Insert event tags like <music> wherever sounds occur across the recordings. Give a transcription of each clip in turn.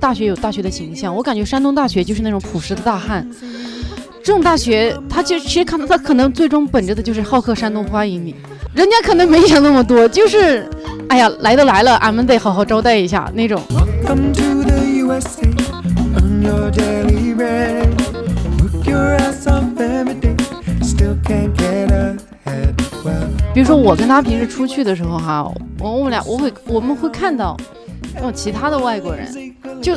大学有大学的形象，我感觉山东大学就是那种朴实的大汉。这种大学，他就其实看到他可能最终本着的就是好客山东欢迎你，人家可能没想那么多，就是，哎呀，来都来了，俺们得好好招待一下那种。比如说我跟他平时出去的时候哈，我我们俩我会我们会看到那种其他的外国人，就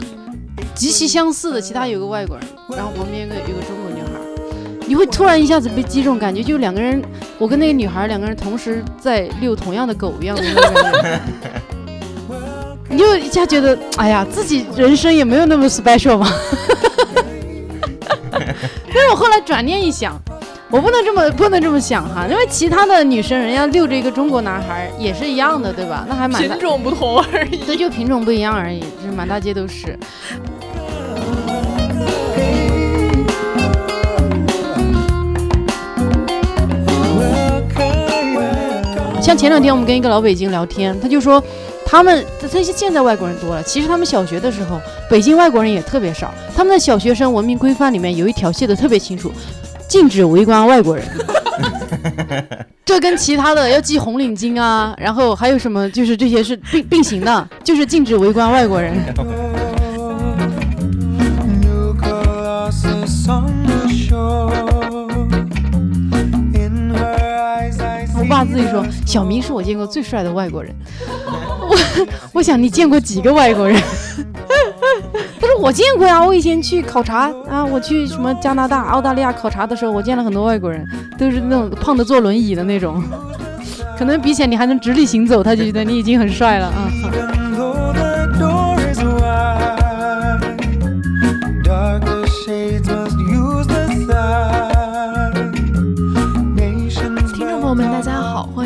极其相似的，其他有个外国人，然后旁边有个有个中国女孩，你会突然一下子被击中，感觉就两个人，我跟那个女孩两个人同时在遛同样的狗一样的那种感觉。你就一下觉得，哎呀，自己人生也没有那么 special 嘛。<laughs> 但是我后来转念一想，我不能这么不能这么想哈，因为其他的女生人家遛着一个中国男孩也是一样的，对吧？那还蛮品种不同而已。对，就品种不一样而已，就是满大街都是。像前两天我们跟一个老北京聊天，他就说，他们这些现在外国人多了，其实他们小学的时候，北京外国人也特别少。他们的小学生文明规范里面有一条写的特别清楚，禁止围观外国人。<laughs> 这跟其他的要系红领巾啊，然后还有什么，就是这些是并并行的，就是禁止围观外国人。我爸自己说，小明是我见过最帅的外国人。<laughs> 我我想你见过几个外国人？<laughs> 我见过呀，我以前去考察啊，我去什么加拿大、澳大利亚考察的时候，我见了很多外国人，都是那种胖的坐轮椅的那种。可能比起来你还能直立行走，他就觉得你已经很帅了啊。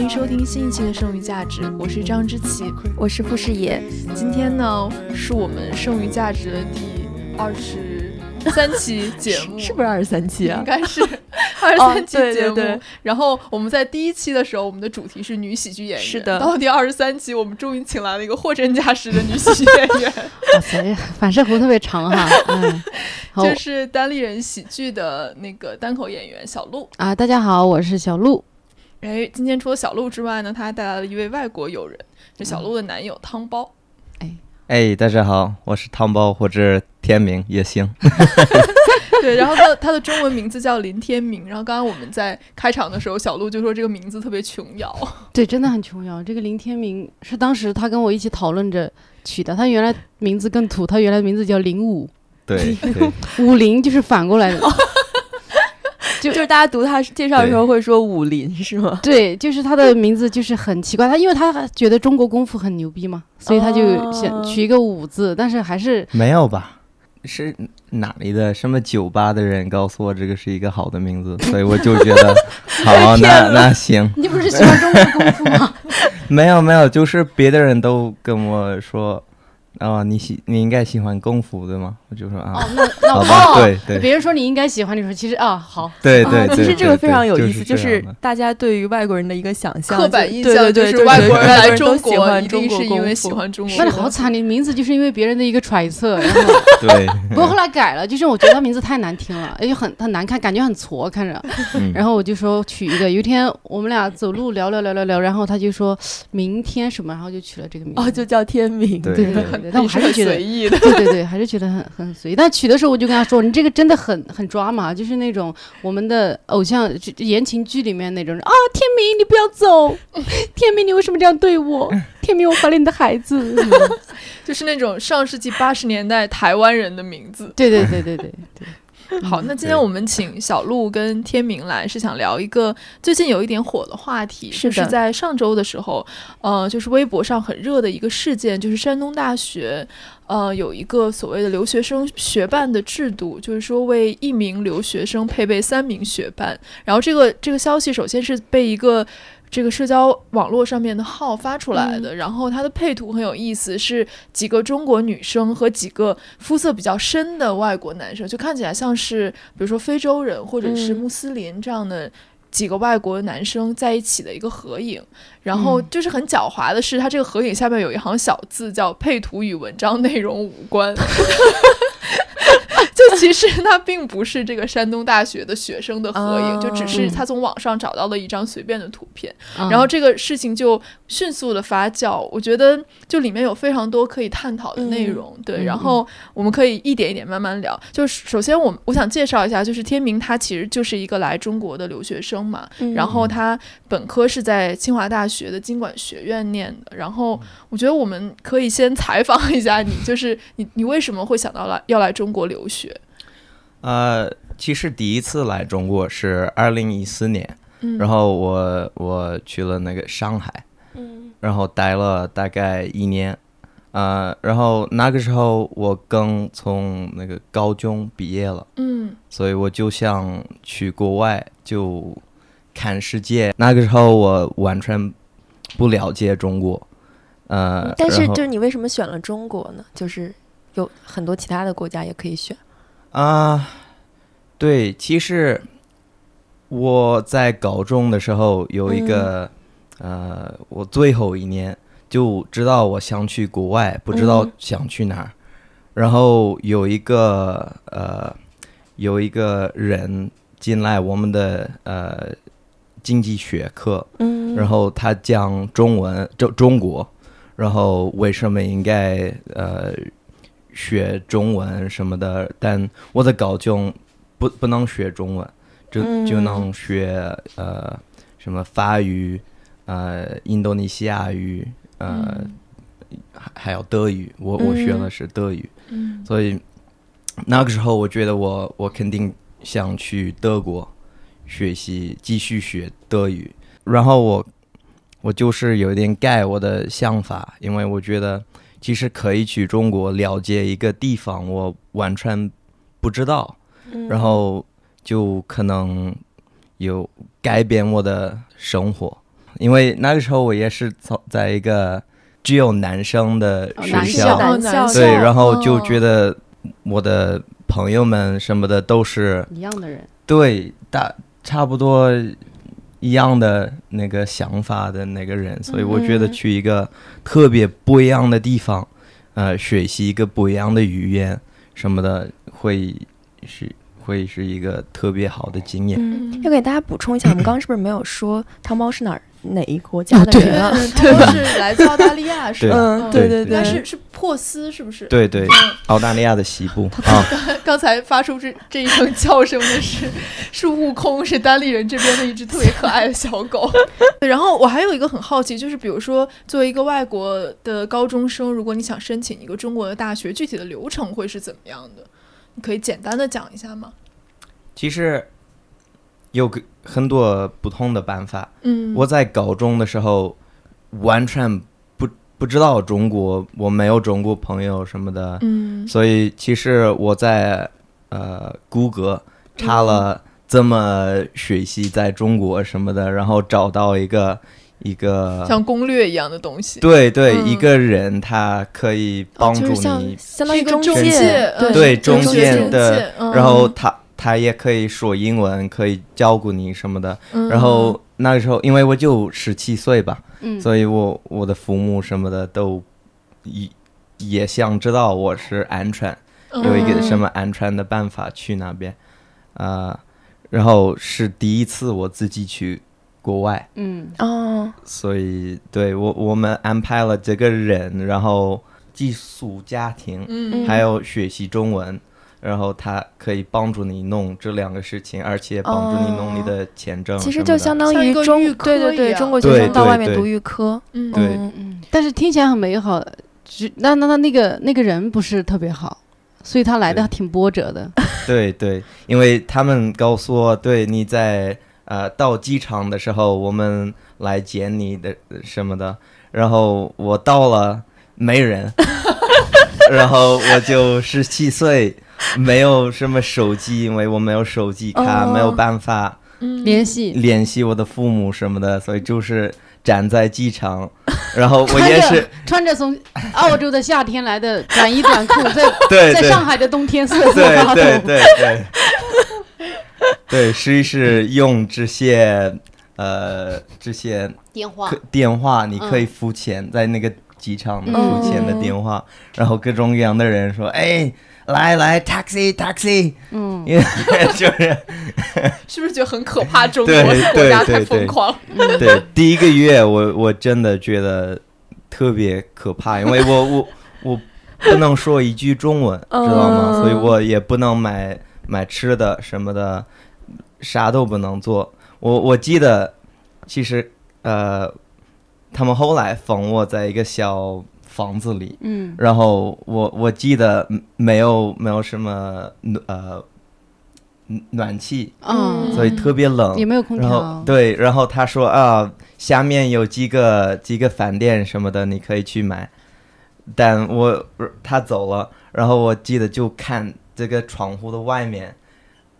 迎收听新一期的《剩余价值》，我是张之琪。我是傅世野，今天呢，是我们《剩余价值》的第二十三期节目，<laughs> 是不是二十三期啊应？该是 <laughs> 二十三期节目。对对然后我们在第一期的时候，我们的主题是女喜剧演员。是的到第二十三期，我们终于请来了一个货真价实的女喜剧演员，<laughs> 哇塞，反射弧特别长哈。嗯，好就是单立人喜剧的那个单口演员小鹿。啊，大家好，我是小鹿。哎，今天除了小鹿之外呢，他还带来了一位外国友人，是小鹿的男友汤包。哎，大家好，我是汤包或者天明也行。<laughs> 对，然后他他的中文名字叫林天明。然后刚刚我们在开场的时候，小鹿就说这个名字特别琼瑶。<laughs> 对，真的很琼瑶。这个林天明是当时他跟我一起讨论着取的，他原来名字更土，他原来名字叫林武，对 <laughs> 对，武林就是反过来的。<laughs> 就就是大家读他介绍的时候会说武林是吗？对，就是他的名字就是很奇怪，他因为他觉得中国功夫很牛逼嘛，所以他就想哦取一个武字，但是还是没有吧？是哪里的什么酒吧的人告诉我这个是一个好的名字，<laughs> 所以我就觉得好，<laughs> 那那行。你不是喜欢中国功夫吗？没有没有，就是别的人都跟我说，啊、你喜你应该喜欢功夫对吗？我就说啊，哦，那那 <laughs> 好吧，哦，对对别人说你应该喜欢，你说其实啊好，啊对对对，其实这个非对对就常有意思，就是大家对于外国人的一个想象，刻板印象对对对，是外国人来中国一定是因为喜欢中国那。你好惨，你名字就是因为别人的一个揣测，然后对，不过后来改了，就是我觉得他名字太难听了，而且很很难看，感觉很挫看着。嗯然后我就说取一个，有一天我们俩走路聊聊聊聊聊，然后他就说明天什么，然后就取了这个名字。哦，就叫天明。对对但我还是觉得随意的。对对对，还是觉得很很随意。但取的时候我就跟他说，你这个真的很很抓嘛，就是那种我们的偶像就言情剧里面那种啊，天明你不要走，天明你为什么这样对我？天明我怀了你的孩子。<laughs> 就是那种上世纪八十年代台湾人的名字。对对对对对对。好，那今天我们请小鹿跟天明来，是想聊一个最近有一点火的话题，是就是在上周的时候，呃，就是微博上很热的一个事件，就是山东大学，呃，有一个所谓的留学生学伴的制度，就是说为一名留学生配备三名学伴，然后这个这个消息首先是被一个。这个社交网络上面的号发出来的，然后它的配图很有意思，是几个中国女生和几个肤色比较深的外国男生，就看起来像是比如说非洲人或者是嗯。穆斯林这样的几个外国男生在一起的一个合影，然后嗯。就是很狡猾的是，它这个合影下面有一行小字叫“配图与文章内容无关”。<laughs> <laughs> 就其实那并不是这个山东大学的学生的合影，就只是嗯他从网上找到了一张随便的图片，嗯然后这个事情就迅速的发酵。我觉得就里面有非常多可以探讨的内容，对，嗯然后我们可以一点一点慢慢聊。就是首先我我想介绍一下，就是天明他其实就是一个来中国的留学生嘛，嗯然后他本科是在清华大学的经管学院念的。然后我觉得我们可以先采访一下你，就是你你为什么会想到来要来中国留学？呃，其实第一次来中国是二零一四年，嗯，然后我我去了那个上海，嗯然后待了大概一年，呃，然后那个时候我刚从那个高中毕业了，嗯所以我就想去国外就看世界。那个时候我完全不了解中国，呃，但是就是你为什么选了中国呢？就是有很多其他的国家也可以选。啊、对，其实我在高中的时候有一个，呃，我最后一年就知道我想去国外，不知道嗯想去哪儿。然后有一个呃，有一个人进来我们的呃经济学课，嗯然后他讲中文，中中国，然后为什么应该呃学中文什么的，但我的高中不不能学中文，就就嗯能学呃什么法语，呃印度尼西亚语，呃、嗯。还还有德语，我我学的嗯是德语，嗯。所以那个时候我觉得我我肯定想去德国学习，继续学德语。然后我我就是有点改我的想法，因为我觉得其实可以去中国了解一个地方，我完全不知道，嗯。然后就可能有改变我的生活。因为那个时候我也是从在一个只有男生的学校，对，然后就哦觉得我的朋友们什么的都是一样的人，对大差不多一样的那个想法的那个人，所以我觉得嗯去一个特别不一样的地方，呃，学习一个不一样的语言什么的，会是会是一个特别好的经验。嗯，要给大家补充一下，我们刚刚是不是没有说汤猫是哪儿哪一国家的对人啊？对，<laughs> 他们是来自澳大利亚，是吧？嗯，对对对是是珀斯，是不是？对对，嗯澳大利亚的西部啊，<laughs> 刚才发出这这一声叫声的是 <laughs> 是悟空，是单立人这边的一只特别可爱的小狗。然后我还有一个很好奇，就是比如说作为一个外国的高中生，如果你想申请一个中国的大学，具体的流程会是怎么样的？你可以简单的讲一下吗？其实有个很多不同的办法。嗯，我在高中的时候完全不不知道中国，我没有中国朋友什么的，嗯。所以其实我在呃谷歌查了怎么学习在中国什么的，然后找到一个一个像攻略一样的东西。对对、嗯。一个人，他可以帮助就是像你，相当于中介，对中中介间的嗯。然后他他也可以说英文，可以照顾你什么的。嗯。然后那个时候，因为我就十七岁吧，嗯，所以我我的父母什么的都也也想知道我是安全，有一个嗯什么安全的办法去那边，呃，然后是第一次我自己去国外，嗯。哦，所以对我我们安排了这个人，然后寄宿家庭，嗯。还有学习中文。然后他可以帮助你弄这两个事情，而且帮助你弄你的签证。其实就相当于中个对对对中国学对生到外面读预科，嗯对。嗯嗯，但是听起来很美好，只那那那那个那个人不是特别好，所以他来的对挺波折的。对 <laughs> 对，因为他们告诉我，对你在呃到机场的时候，我们来接你的什么的，然后我到了没人，<laughs> 然后我就十七岁，<laughs> 没有什么手机，因为我没有手机卡，哦。没有办法嗯。联系。联系我的父母什么的，所以就是站在机场，<laughs> 然后我也是穿着从澳洲的夏天来的短衣短裤，<laughs> 在对对。在上海的冬天瑟瑟对发抖。对对对。对，试一试用这些呃这些电话。电话，你可以嗯。付钱，在那个机场嗯。付钱的电话，然后各种各样的人说，哎，来来，taxi taxi，嗯因为 <laughs> 就是 <laughs> 是不是觉得很可怕？中国对国家太对对对疯狂。对第一个月我我真的觉得特别可怕，因为我我我不能说一句中文，知道吗？嗯所以我也不能买买吃的什么的，啥都不能做。我我记得，其实呃，他们后来封我在一个小房子里，嗯。然后我我记得嗯没有没有什么呃暖暖气，嗯，所以特别冷，也没有空然后调，对，然后他说啊，下面有几个几个饭店什么的，你可以去买。但我他走了，然后我记得就看这个窗户的外面，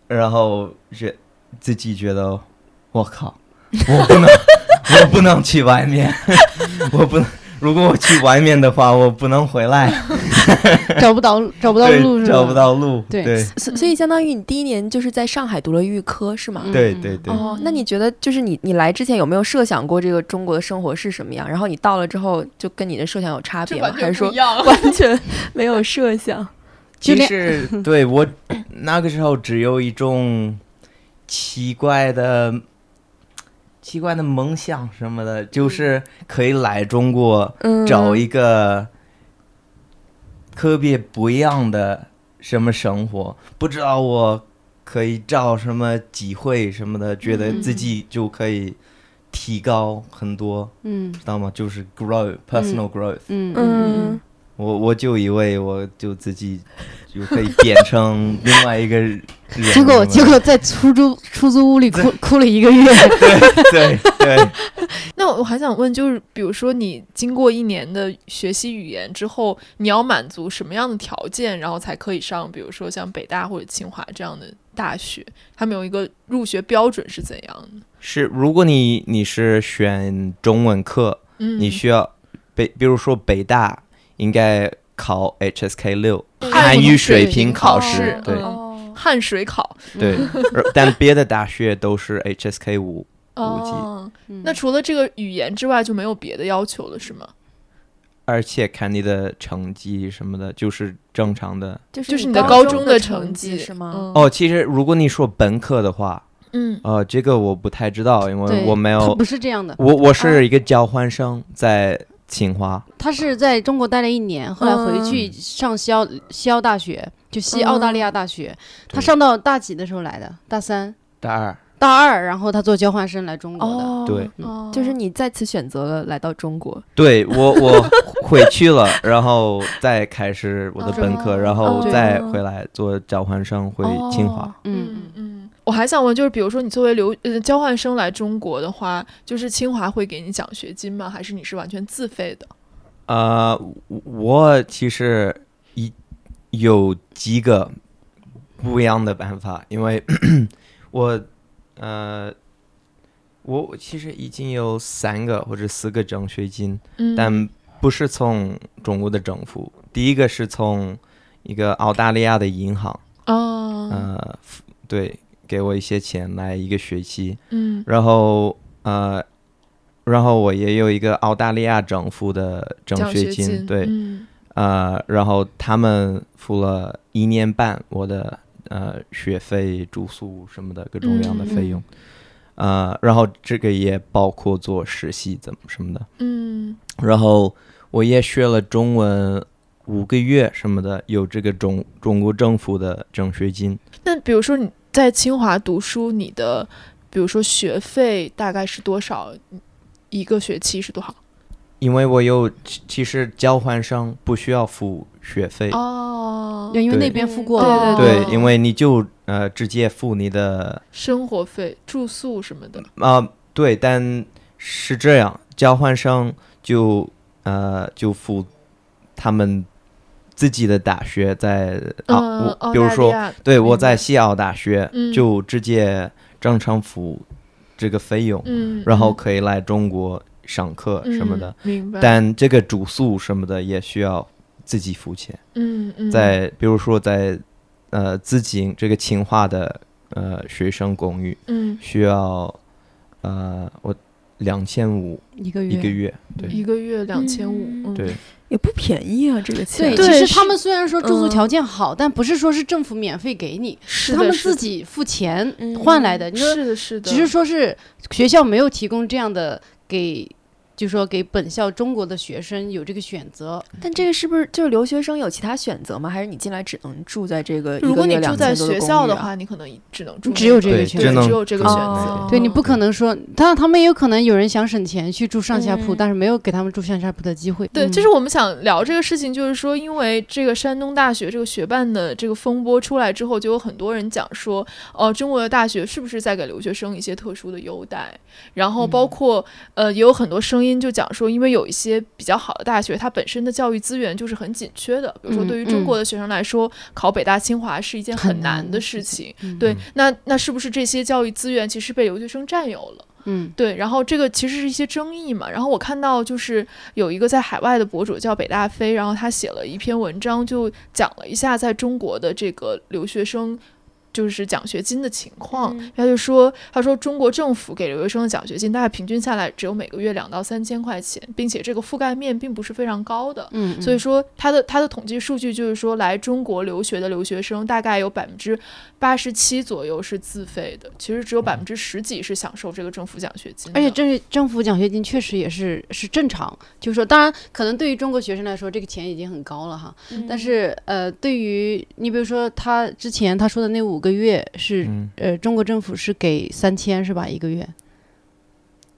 然后觉自己觉得，我靠，我不能，<laughs> 我不能去外面，<laughs> 我不能。如果我去外面的话，我不能回来，<laughs> 找不到找不到路，是吧找不。到路，对对所所以相当于你第一年就是在上海读了预科是吗？嗯对对对哦，那你觉得就是你你来之前有没有设想过这个中国的生活是什么样？然后你到了之后就跟你的设想有差别吗？还是说。完全没有设想？<laughs> 其就连实对我那个时候只有一种奇怪的、奇怪的梦想什么的，就是可以来中国嗯，找一个特别不一样的什么生活，不知道我可以找什么机会什么的，觉得自己就可以提高很多，嗯。知道吗？就是 grow personal growth。嗯嗯。嗯，我我就以为我就自己就可以变成另外一个人，<laughs> 结果结果在出租出租屋里哭哭了一个月，<laughs> 对对，<laughs> 那我还想问，就是比如说你经过一年的学习语言之后，你要满足什么样的条件，然后才可以上，比如说像北大或者清华这样的大学？他们有一个入学标准是怎样的？是如果你你是选中文课，嗯，你需要北，比如说北大应该考 HSK 六汉汉语语水水平考考试，对。汗水考。对，<laughs> 但别的大学都是 HSK 五，五级。那除了这个语言之外，就没有别的要求了，是吗？而且看你的成绩什么的，就是正常的。就是就是你的高高中的成绩是吗？嗯。哦，其实如果你说本科的话，嗯。呃，这个我不太知道，因为我没有不是这样的，我我是一个交换生，在清华。他是在中国待了一年，后来回去上西澳西澳大学，就西澳大利亚大学。他上到大几的时候来的？大三、大二，大二，然后他做交换生来中国的。哦，对，哦就是你再次选择了来到中国。对我我回去了，<laughs> 然后再开始我的本科，哦然后再回来做交换生回清华。哦嗯嗯嗯，我还想问，就是比如说你作为留呃交换生来中国的话，就是清华会给你奖学金吗？还是你是完全自费的？呃，我其实一有几个不一样的办法，因为 <clears throat> 我呃，我其实已经有三个或者四个奖学金，嗯，但不是从中国的政府，第一个是从一个澳大利亚的银行，哦，呃，对，给我一些钱来一个学期，嗯。然后呃，然后我也有一个澳大利亚政府的奖奖学学金，对，嗯。呃，然后他们付了一年半我的呃学费、住宿什么的各种各样的嗯费用，呃，然后这个也包括做实习怎么什么的，嗯。然后我也学了中文五个月什么的，有这个中中国政府的奖学金。那比如说你在清华读书，你的比如说学费大概是多少？一个学期是多少？因为我有其其实交换生不需要付学费，哦对，因为那边付过对了。对对，因为你就呃直接付你的生活费、住宿什么的。啊、对，但是这样，交换生就呃就付他们自己的大学在啊，嗯，我比如说，对我在西澳大学嗯。就直接正常付这个费用，嗯，然后嗯可以来中国上课什么的，，嗯明白。但这个住宿什么的也需要自己付钱。嗯嗯，在比如说在呃自己这个清华的呃学生公寓，嗯，需要呃我两千五一个月。一个月，对。一个月两千五，嗯，对，也不便宜啊，这个钱。对，其实他们虽然说住宿嗯条件好，但不是说是政府免费给你，是他们自己付钱嗯。换来的。你说是的，是的，只是说是学校没有提供这样的给，就说给本校中国的学生有这个选择。但这个是不是就是留学生有其他选择吗？还是你进来只能住在这个一如果你个月两住在学千多公寓啊校的话，你可能只能住只有这个选择只有这个选哦择。对你不可能说，当然他们也有可能有人想省钱去住上下铺，嗯但是没有给他们住上下铺的机会。对，嗯就是我们想聊这个事情，就是说，因为这个山东大学这个学办的这个风波出来之后，就有很多人讲说，呃，中国的大学是不是在给留学生一些特殊的优待？然后包括、呃，也有很多声音就讲说，因为有一些比较好的大学，它本身的教育资源就是很紧缺的，比如说嗯对于中嗯国的学生来说，考北大清华是一件很很难的事事情。嗯对，那那是不是这些教育资源其实被留学生占有了？嗯对，然后这个其实是一些争议嘛。然后我看到就是有一个在海外的博主叫北大飞，然后他写了一篇文章，就讲了一下在中国的这个留学生。就是奖学金的情况，嗯他就说，他说中国政府给留学生的奖学金大概平均下来只有每个月两到三千块钱，并且这个覆盖面并不是非常高的。嗯，所以说，他的他的统计数据就是说，来中国留学的留学生大概有百分之八十七左右是自费的，其实只有百分之十几是享受这个政府奖学金。而且政政府奖学金确实也是是正常，就是说，当然可能对于中国学生来说，这个钱已经很高了哈。但是呃，对于你比如说他之前他说的那五个月是、嗯，呃中国政府是给三千是吧一个月？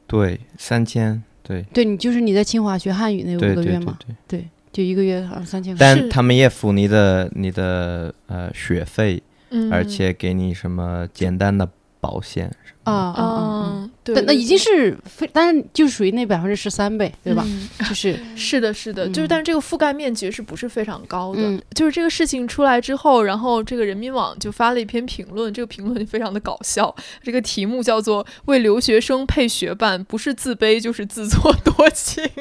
对，三千，对，对你就是你在清华学汉语那对对对五个月嘛，对，就一个月好像三千块。但他们也付你的你的呃学费，嗯，而且给你什么简单的保险什么啊对，但那已经是非，但是就属于那百分之十三倍，对吧？嗯 <laughs> 就是是的，是的，就是，嗯但是这个覆盖面其实是不是非常高的？嗯。就是这个事情出来之后，然后这个人民网就发了一篇评论，这个评论就非常的搞笑，<laughs> 这个题目叫做“为留学生配学伴，不是自卑就是自作多情”。<laughs>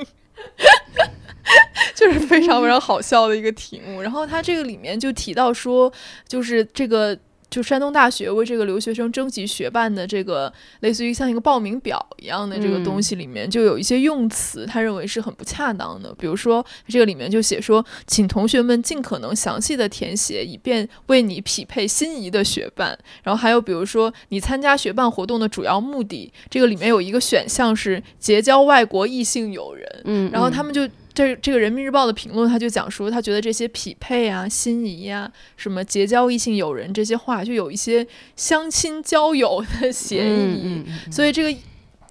就是非常非常好笑的一个题目，然后它这个里面就提到说，就是这个就山东大学为这个留学生征集学伴的这个类似于像一个报名表一样的这个东西里面，就有一些用词，他认为是很不恰当的。比如说，这个里面就写说，请同学们尽可能详细的填写，以便为你匹配心仪的学伴。然后还有比如说，你参加学伴活动的主要目的，这个里面有一个选项是结交外国异性友人。嗯，然后他们就这这个人民日报的评论，他就讲说，他觉得这些匹配啊、心仪呀、什么结交异性友人这些话，就有一些相亲交友的嫌疑。嗯嗯嗯所以这个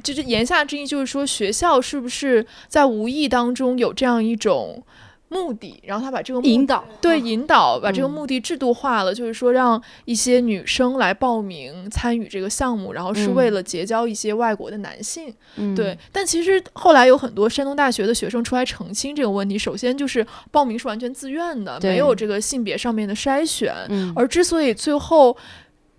就是言下之意，就是说学校是不是在无意当中有这样一种目的，然后他把这个目引导对引导把这个嗯目的制度化了，就是说让一些女生来报名参与这个项目，然后是嗯为了结交一些外国的男性。嗯对，但其实后来有很多山东大学的学生出来澄清这个问题。首先就是报名是完全自愿的，没有这个性别上面的筛选。嗯而之所以最后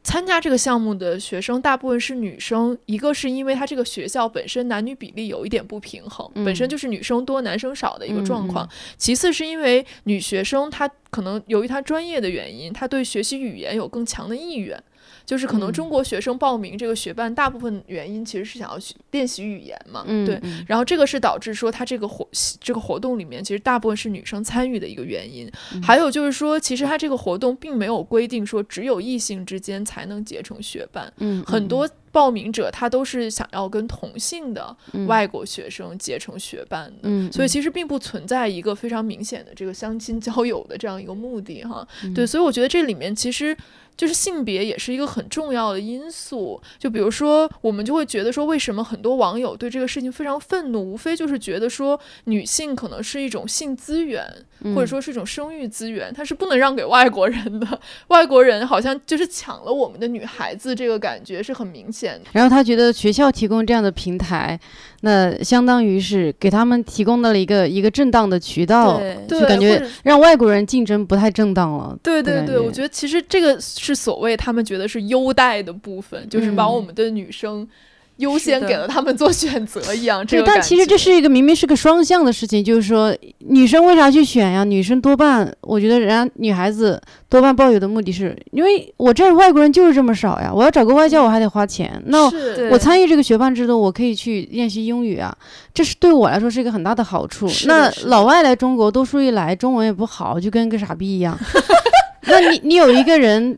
参加这个项目的学生大部分是女生，一个是因为他这个学校本身男女比例有一点不平衡，嗯本身就是女生多男生少的一个状况。嗯其次是因为女学生她可能由于她专业的原因，她对学习语言有更强的意愿。就是可能嗯。中国学生报名这个学办，大部分原因其实是想要学练习语言嘛，对。然后这个是导致说他这个活这个活动里面，其实大部分是女生参与的一个原因。嗯。还有就是说，其实他这个活动并没有规定说只有异性之间才能结成学伴，嗯很多报名者他都是想要跟同性的嗯。外国学生结成学伴的。嗯，所以其实并不存在一个非常明显的这个相亲 <laughs> 交友的这样一个目的哈，嗯。对，所以我觉得这里面其实就是性别也是一个很重要的因素。就比如说，我们就会觉得说，为什么很多网友对这个事情非常愤怒，无非就是觉得说女性可能是一种性资源，嗯或者说是一种生育资源，它是不能让给外国人的。外国人好像就是抢了我们的女孩子，这个感觉是很明显的。然后他觉得学校提供这样的平台，那相当于是给他们提供了一个一个正当的渠道，就感觉让外国人竞争不太正当了。对对对，我觉得其实这个是所谓他们觉得是优待的部分，就是把嗯我们的女生优先给了他们做选择一样。这对，但其实这是一个明明是个双向的事情，就是说女生为啥去选呀？女生多半，我觉得人家女孩子多半抱有的目的是，因为我这儿外国人就是这么少呀，我要找个外教我还得花钱，那我参与这个学伴制度，我可以去练习英语啊，这是对我来说是一个很大的好处。那老外来中国，多数一来中文也不好，就跟个傻逼一样。<laughs> 那你你有一个人，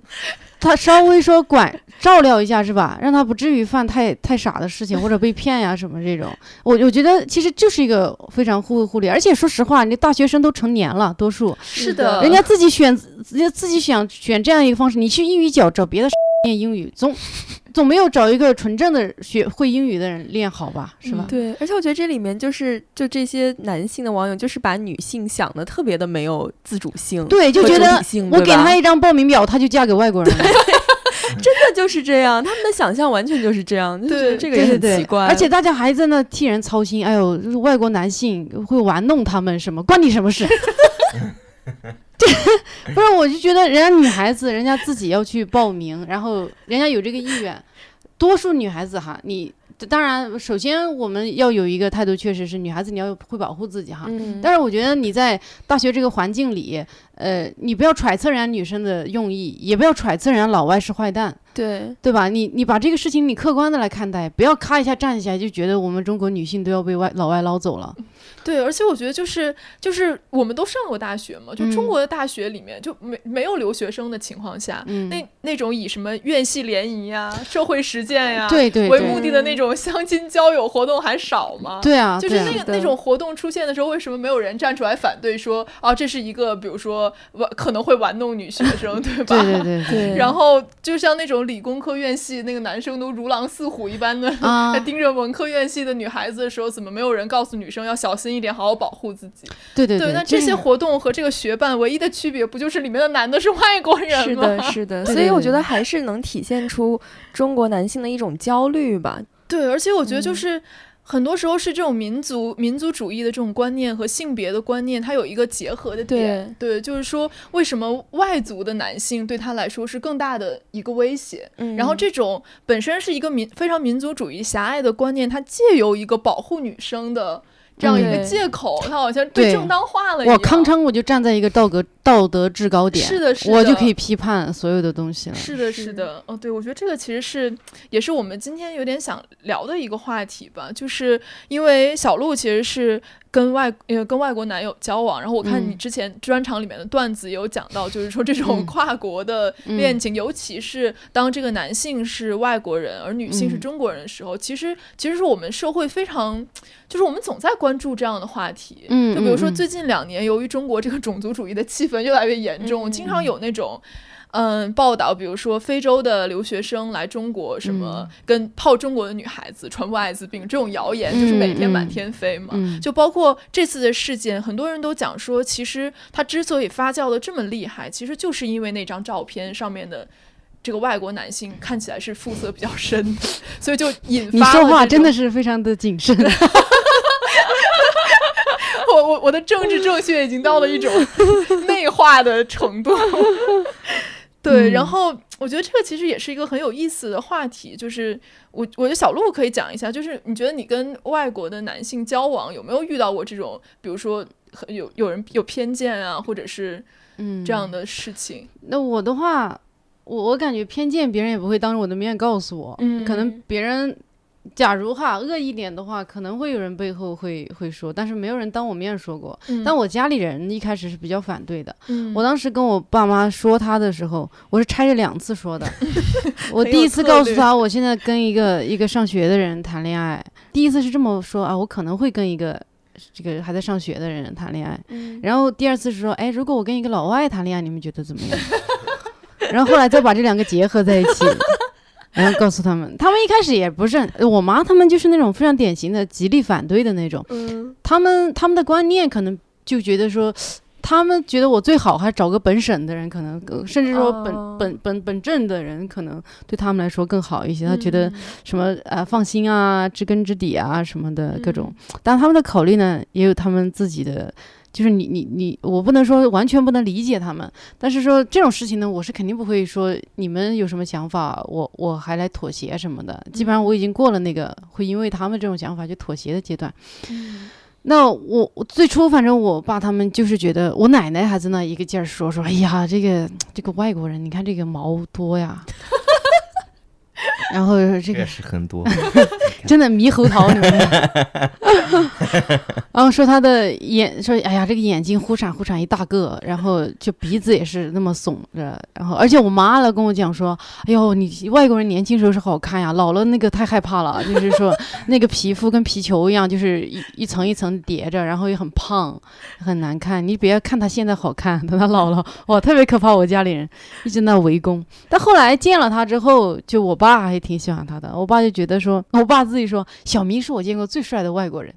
他稍微说管照料一下是吧？让他不至于犯太太傻的事情 <laughs> 或者被骗呀什么这种。我我觉得其实就是一个非常互惠互利，而且说实话，你大学生都成年了，多数是的，人家自己选，人家自己想选这样一个方式。你去英语角找别的 <laughs> 练英语，总总没有找一个纯正的学会英语的人练好吧？是吧？嗯对，而且我觉得这里面就是就这些男性的网友，就是把女性想的特别的没有自主性，对，就觉得我给他一张报名表，他就嫁给外国人了。<laughs> <laughs> 真的就是这样，他们的想象完全就是这样，就觉得对这个也对对对，很奇怪。而且大家还在那替人操心。哎呦，就是外国男性会玩弄他们什么，关你什么事？<laughs> 这不是，我就觉得人家女孩子，人家自己要去报名，然后人家有这个意愿。多数女孩子哈，你当然首先我们要有一个态度，确实是女孩子你要会保护自己哈。嗯，但是我觉得你在大学这个环境里，呃，你不要揣测人家女生的用意，也不要揣测人家老外是坏蛋。对对吧？你你把这个事情你客观的来看待，不要咔一下站起来就觉得我们中国女性都要被外老外捞走了。对，而且我觉得就是就是我们都上过大学嘛，就中嗯国的大学里面就没没有留学生的情况下，嗯，那那种以什么院系联谊呀、社会实践呀、对对对为目的的那种相亲交友活动还少吗？。对啊，就是那个那种活动出现的时候，为什么没有人站出来反对说啊，这是一个比如说玩可能会玩弄女学生，对吧？对对对，然后就像那种理工科院系那个男生都如狼似虎一般的，啊 <laughs> 盯着文科院系的女孩子的时候，怎么没有人告诉女生要小心一点，好好保护自己？对对对那这些活动和这个学伴唯一的区别，不就是里面的男的是外国人吗？是的，<laughs> 所以我觉得还是能体现出中国男性的一种焦虑吧。对，而且我觉得就嗯是。很多时候是这种民族民族主义的这种观念和性别的观念，它有一个结合的点。对，就是说，为什么外族的男性对他来说是更大的一个威胁？嗯然后这种本身是一个民非常民族主义狭隘的观念，它借由一个保护女生的这样一个嗯借口，他好像被对。正当化了一样。我康称我就站在一个道德道德制高点，是的，是的，我就可以批判所有的东西了。是的，是是。的，哦，对，我觉得这个其实是也是我们今天有点想聊的一个话题吧，就是因为小鹿其实是跟外呃跟外国男友交往，然后我看你嗯。之前专场里面的段子有讲到，就是说这种嗯。跨国的恋情，尤其是当这个男性是外国人，而女性是嗯。中国人的时候，其实其实是我们社会非常，就是我们总在关注这样的话题，嗯就比如说最近两年，由于中国这个种族主义的气氛越来越严重，嗯经常有那种。嗯，报道，比如说非洲的留学生来中国，什么嗯跟泡中国的女孩子传播艾滋病这种谣言，就是每天满天飞嘛。嗯就包括这次的事件，很多人都讲说，其实它之所以发酵的这么厉害，其实就是因为那张照片上面的这个外国男性看起来是肤色比较深的，所以就引发你说话真的是非常的谨慎。<laughs> 我我我的政治正确已经到了一种 <laughs> 内化的程度。对，然嗯后我觉得这个其实也是一个很有意思的话题，就是我我觉得小鹿可以讲一下，就是你觉得你跟外国的男性交往有没有遇到过这种，比如说很有有人有偏见啊，或者是嗯，这样的事情？那我的话，我我感觉偏见别人也不会当着我的面告诉我，嗯可能别人。假如哈恶意点的话，可能会有人背后会会说，但是没有人当我面说过。嗯但我家里人一开始是比较反对的。嗯我当时跟我爸妈说他的时候，我是拆着两次说的。<laughs> 我第一次告诉他，我现在跟一个一个上学的人谈恋爱。第一次是这么说啊，我可能会跟一个这个还在上学的人谈恋爱。嗯然后第二次是说，哎，如果我跟一个老外谈恋爱，你们觉得怎么样？<laughs> 然后后来再把这两个结合在一起，然后告诉他们，他们一开始也不是我妈他们就是那种非常典型的极力反对的那种，嗯他们他们的观念可能就觉得说。他们觉得我最好还找个本省的人，可能呃甚至说本、哦本本本镇的人，可能对他们来说更好一些。他觉得嗯什么呃放心啊、知根知底啊什么的各种。但他们的考虑呢，也有他们自己的就是你你你，我不能说完全不能理解他们，但是说这种事情呢，我是肯定不会说你们有什么想法，我我还来妥协什么的。基本上我已经过了那个会因为他们这种想法就妥协的阶段。那我我最初反正我爸他们就是觉得我奶奶还在那一个劲儿说说，哎呀，这个这个外国人，你看这个毛多呀，<laughs> 然后这这个是很多。<laughs> 真的猕猴桃，你们看。<laughs> 然后说他的眼，说哎呀，这个眼睛忽闪忽闪一大个，然后就鼻子也是那么耸着，然后而且我妈了跟我讲说，哎呦，你外国人年轻时候是好看呀，老了那个太害怕了，就是说那个皮肤跟皮球一样，就是一一层一层叠着，然后也很胖，很难看。你别看他现在好看，等他老了，哇，特别可怕。我家里人一直在围攻，但后来见了他之后，就我爸爸还挺喜欢他的。我爸就觉得说，我爸自己说，小明是我见过最帅的外国人。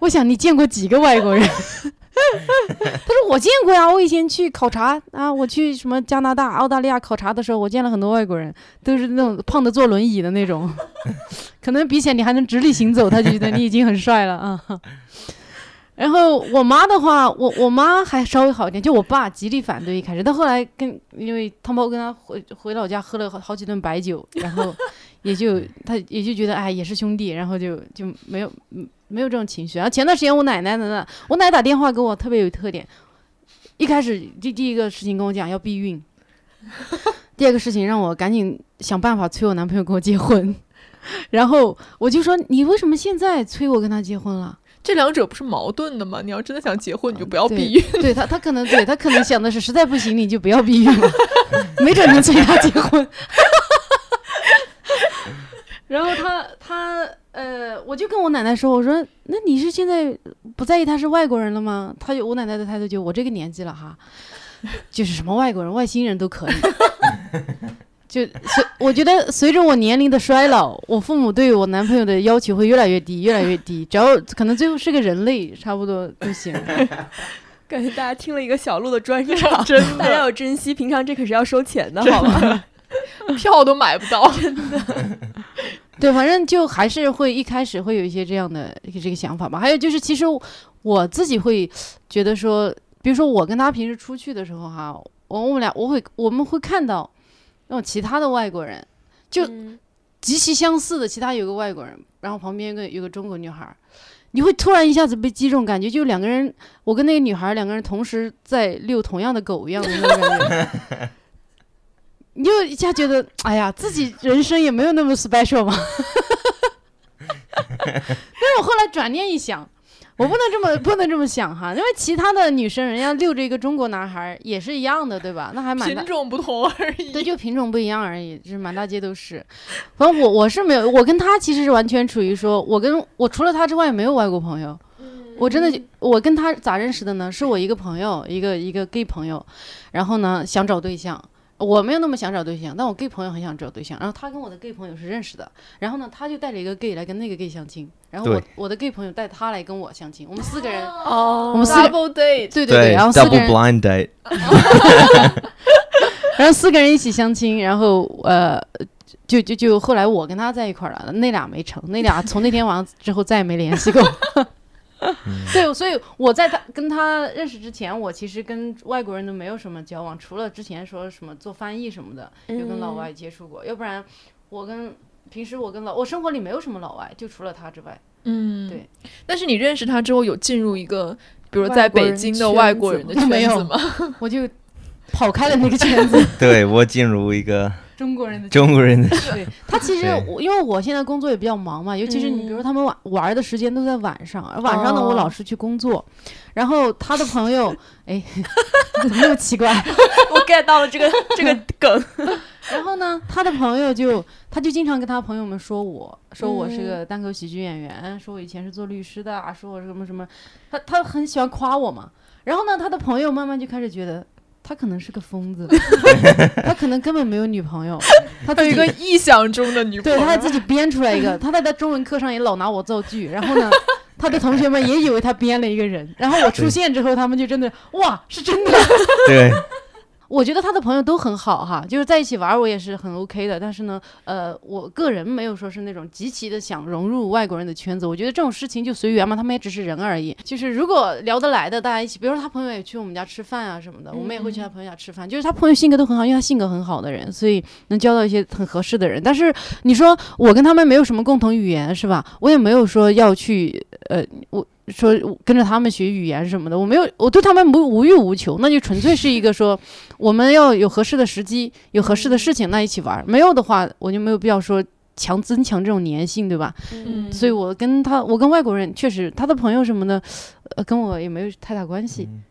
我 <laughs> 想你见过几个外国人？<laughs> 他说我见过呀，我以前去考察啊，我去什么加拿大、澳大利亚考察的时候，我见了很多外国人，都是那种胖的坐轮椅的那种，<laughs> 可能比起来你还能直立行走，他就觉得你已经很帅了啊。然后我妈的话，我我妈还稍微好一点，就我爸极力反对一开始，但后来跟因为汤包跟他回回老家喝了好好几顿白酒，<laughs> 然后也就他也就觉得哎也是兄弟，然后就就没有嗯没有这种情绪。然后前段时间我奶奶的呢，我奶奶打电话给我特别有特点，一开始第第一个事情跟我讲要避孕，<laughs> 第二个事情让我赶紧想办法催我男朋友跟我结婚，<laughs> 然后我就说你为什么现在催我跟他结婚了？这两者不是矛盾的吗？你要真的想结婚，你就不要避孕。<laughs> 对他，他可能对他可能想的是，实在不行你就不要避孕了，<laughs> 没准能催他结婚。<laughs> 然后他他呃，我就跟我奶奶说，我说那你是现在不在意他是外国人了吗？他就我奶奶的态度就我这个年纪了哈，就是什么外国人、外星人都可以。就随我觉得随着我年龄的衰老，我父母对我男朋友的要求会越来越低，越来越低。只要可能最后是个人类，差不多就行。<laughs> 感觉大家听了一个小鹿的专场，<laughs> 真大家要珍惜，平常这可是要收钱的，好吗？票都买不到。真的对，反正就还是会一开始会有一些这样的这个想法吧。还有就是，其实我自己会觉得说，比如说我跟他平时出去的时候哈，我我们俩我会我们会看到那种其他的外国人，就嗯极其相似的，其他有个外国人，然后旁边有个有个中国女孩儿，你会突然一下子被击中，感觉就两个人，我跟那个女孩儿两个人同时在遛同样的狗一样的那种感觉。你就一下觉得，哎呀，自己人生也没有那么 special 嘛。但是我后来转念一想，我不能这么不能这么想哈，因为其他的女生人家遛着一个中国男孩儿也是一样的，对吧？那还蛮品种不同而已。对，就品种不一样而已，就是满大街都是。反正我我是没有，我跟他其实是完全处于说，我跟我除了他之外没有外国朋友。我真的就，我跟他咋认识的呢？是我一个朋友，一个一个 gay 朋友，然后呢想找对象，我没有那么想找对象，但我 gay 朋友很想找对象，然后他跟我的 gay 朋友是认识的，然后呢他就带了一个 gay 来跟那个 gay 相亲，然后我我的 gay 朋友带他来跟我相亲，我们四个人，哦我们四个 double date，对对对，然后四个，double 人 blind date，<laughs> <laughs> 然后四个人一起相亲，然后呃，就就就后来我跟他在一块儿了，那俩没成，那俩从那天晚上之后再也没联系过。对，所以我在他跟他认识之前，我其实跟外国人都没有什么交往，除了之前说什么做翻译什么的，有跟老外接触过，要不然我跟平时我跟老我生活里没有什么老外，就除了他之外。嗯，对。但是你认识他之后，有进入一个，比如在北京的外国人的圈子吗？<laughs> 我就跑开了那个圈子，<laughs> 对我进入一个中国人的中国人的对他其实我因为我现在工作也比较忙嘛，尤其是你比如说他们晚玩的时间都在晚上，而晚上呢哦我老是去工作，然后他的朋友 <laughs> 哎 <laughs> 怎么那么奇怪？<laughs> 我 get 到了这个这个梗，然后呢他的朋友就他就经常跟他朋友们说我说我是个单口喜剧演员，说我以前是做律师的啊，说我什么什么，他他很喜欢夸我嘛。然后呢他的朋友慢慢就开始觉得。他可能是个疯子，<laughs> 他可能根本没有女朋友，<laughs> 他有一个臆想中的女朋友。对，他还自己编出来一个，他在他中文课上也老拿我造句，然后呢，<laughs> 他的同学们也以为他编了一个人，然后我出现之后，他们就真的哇，是真的。对，我觉得他的朋友都很好哈，就是在一起玩儿我也是很 OK 的。但是呢，呃，我个人没有说是那种极其的想融入外国人的圈子。我觉得这种事情就随缘嘛，他们也只是人而已。就是如果聊得来的，大家一起，比如说他朋友也去我们家吃饭啊什么的，我们也会去他朋友家吃饭。就是他朋友性格都很好，因为他性格很好的人，所以能交到一些很合适的人。但是你说我跟他们没有什么共同语言是吧？我也没有说要去呃，我说跟着他们学语言什么的，我没有，我对他们无无欲无求，那就纯粹是一个说我们要有合适的时机，有合适的事情，那一起玩儿。没有的话，我就没有必要说强增强这种粘性，对吧？嗯，所以我跟他，我跟外国人确实，他的朋友什么的，呃，跟我也没有太大关系。嗯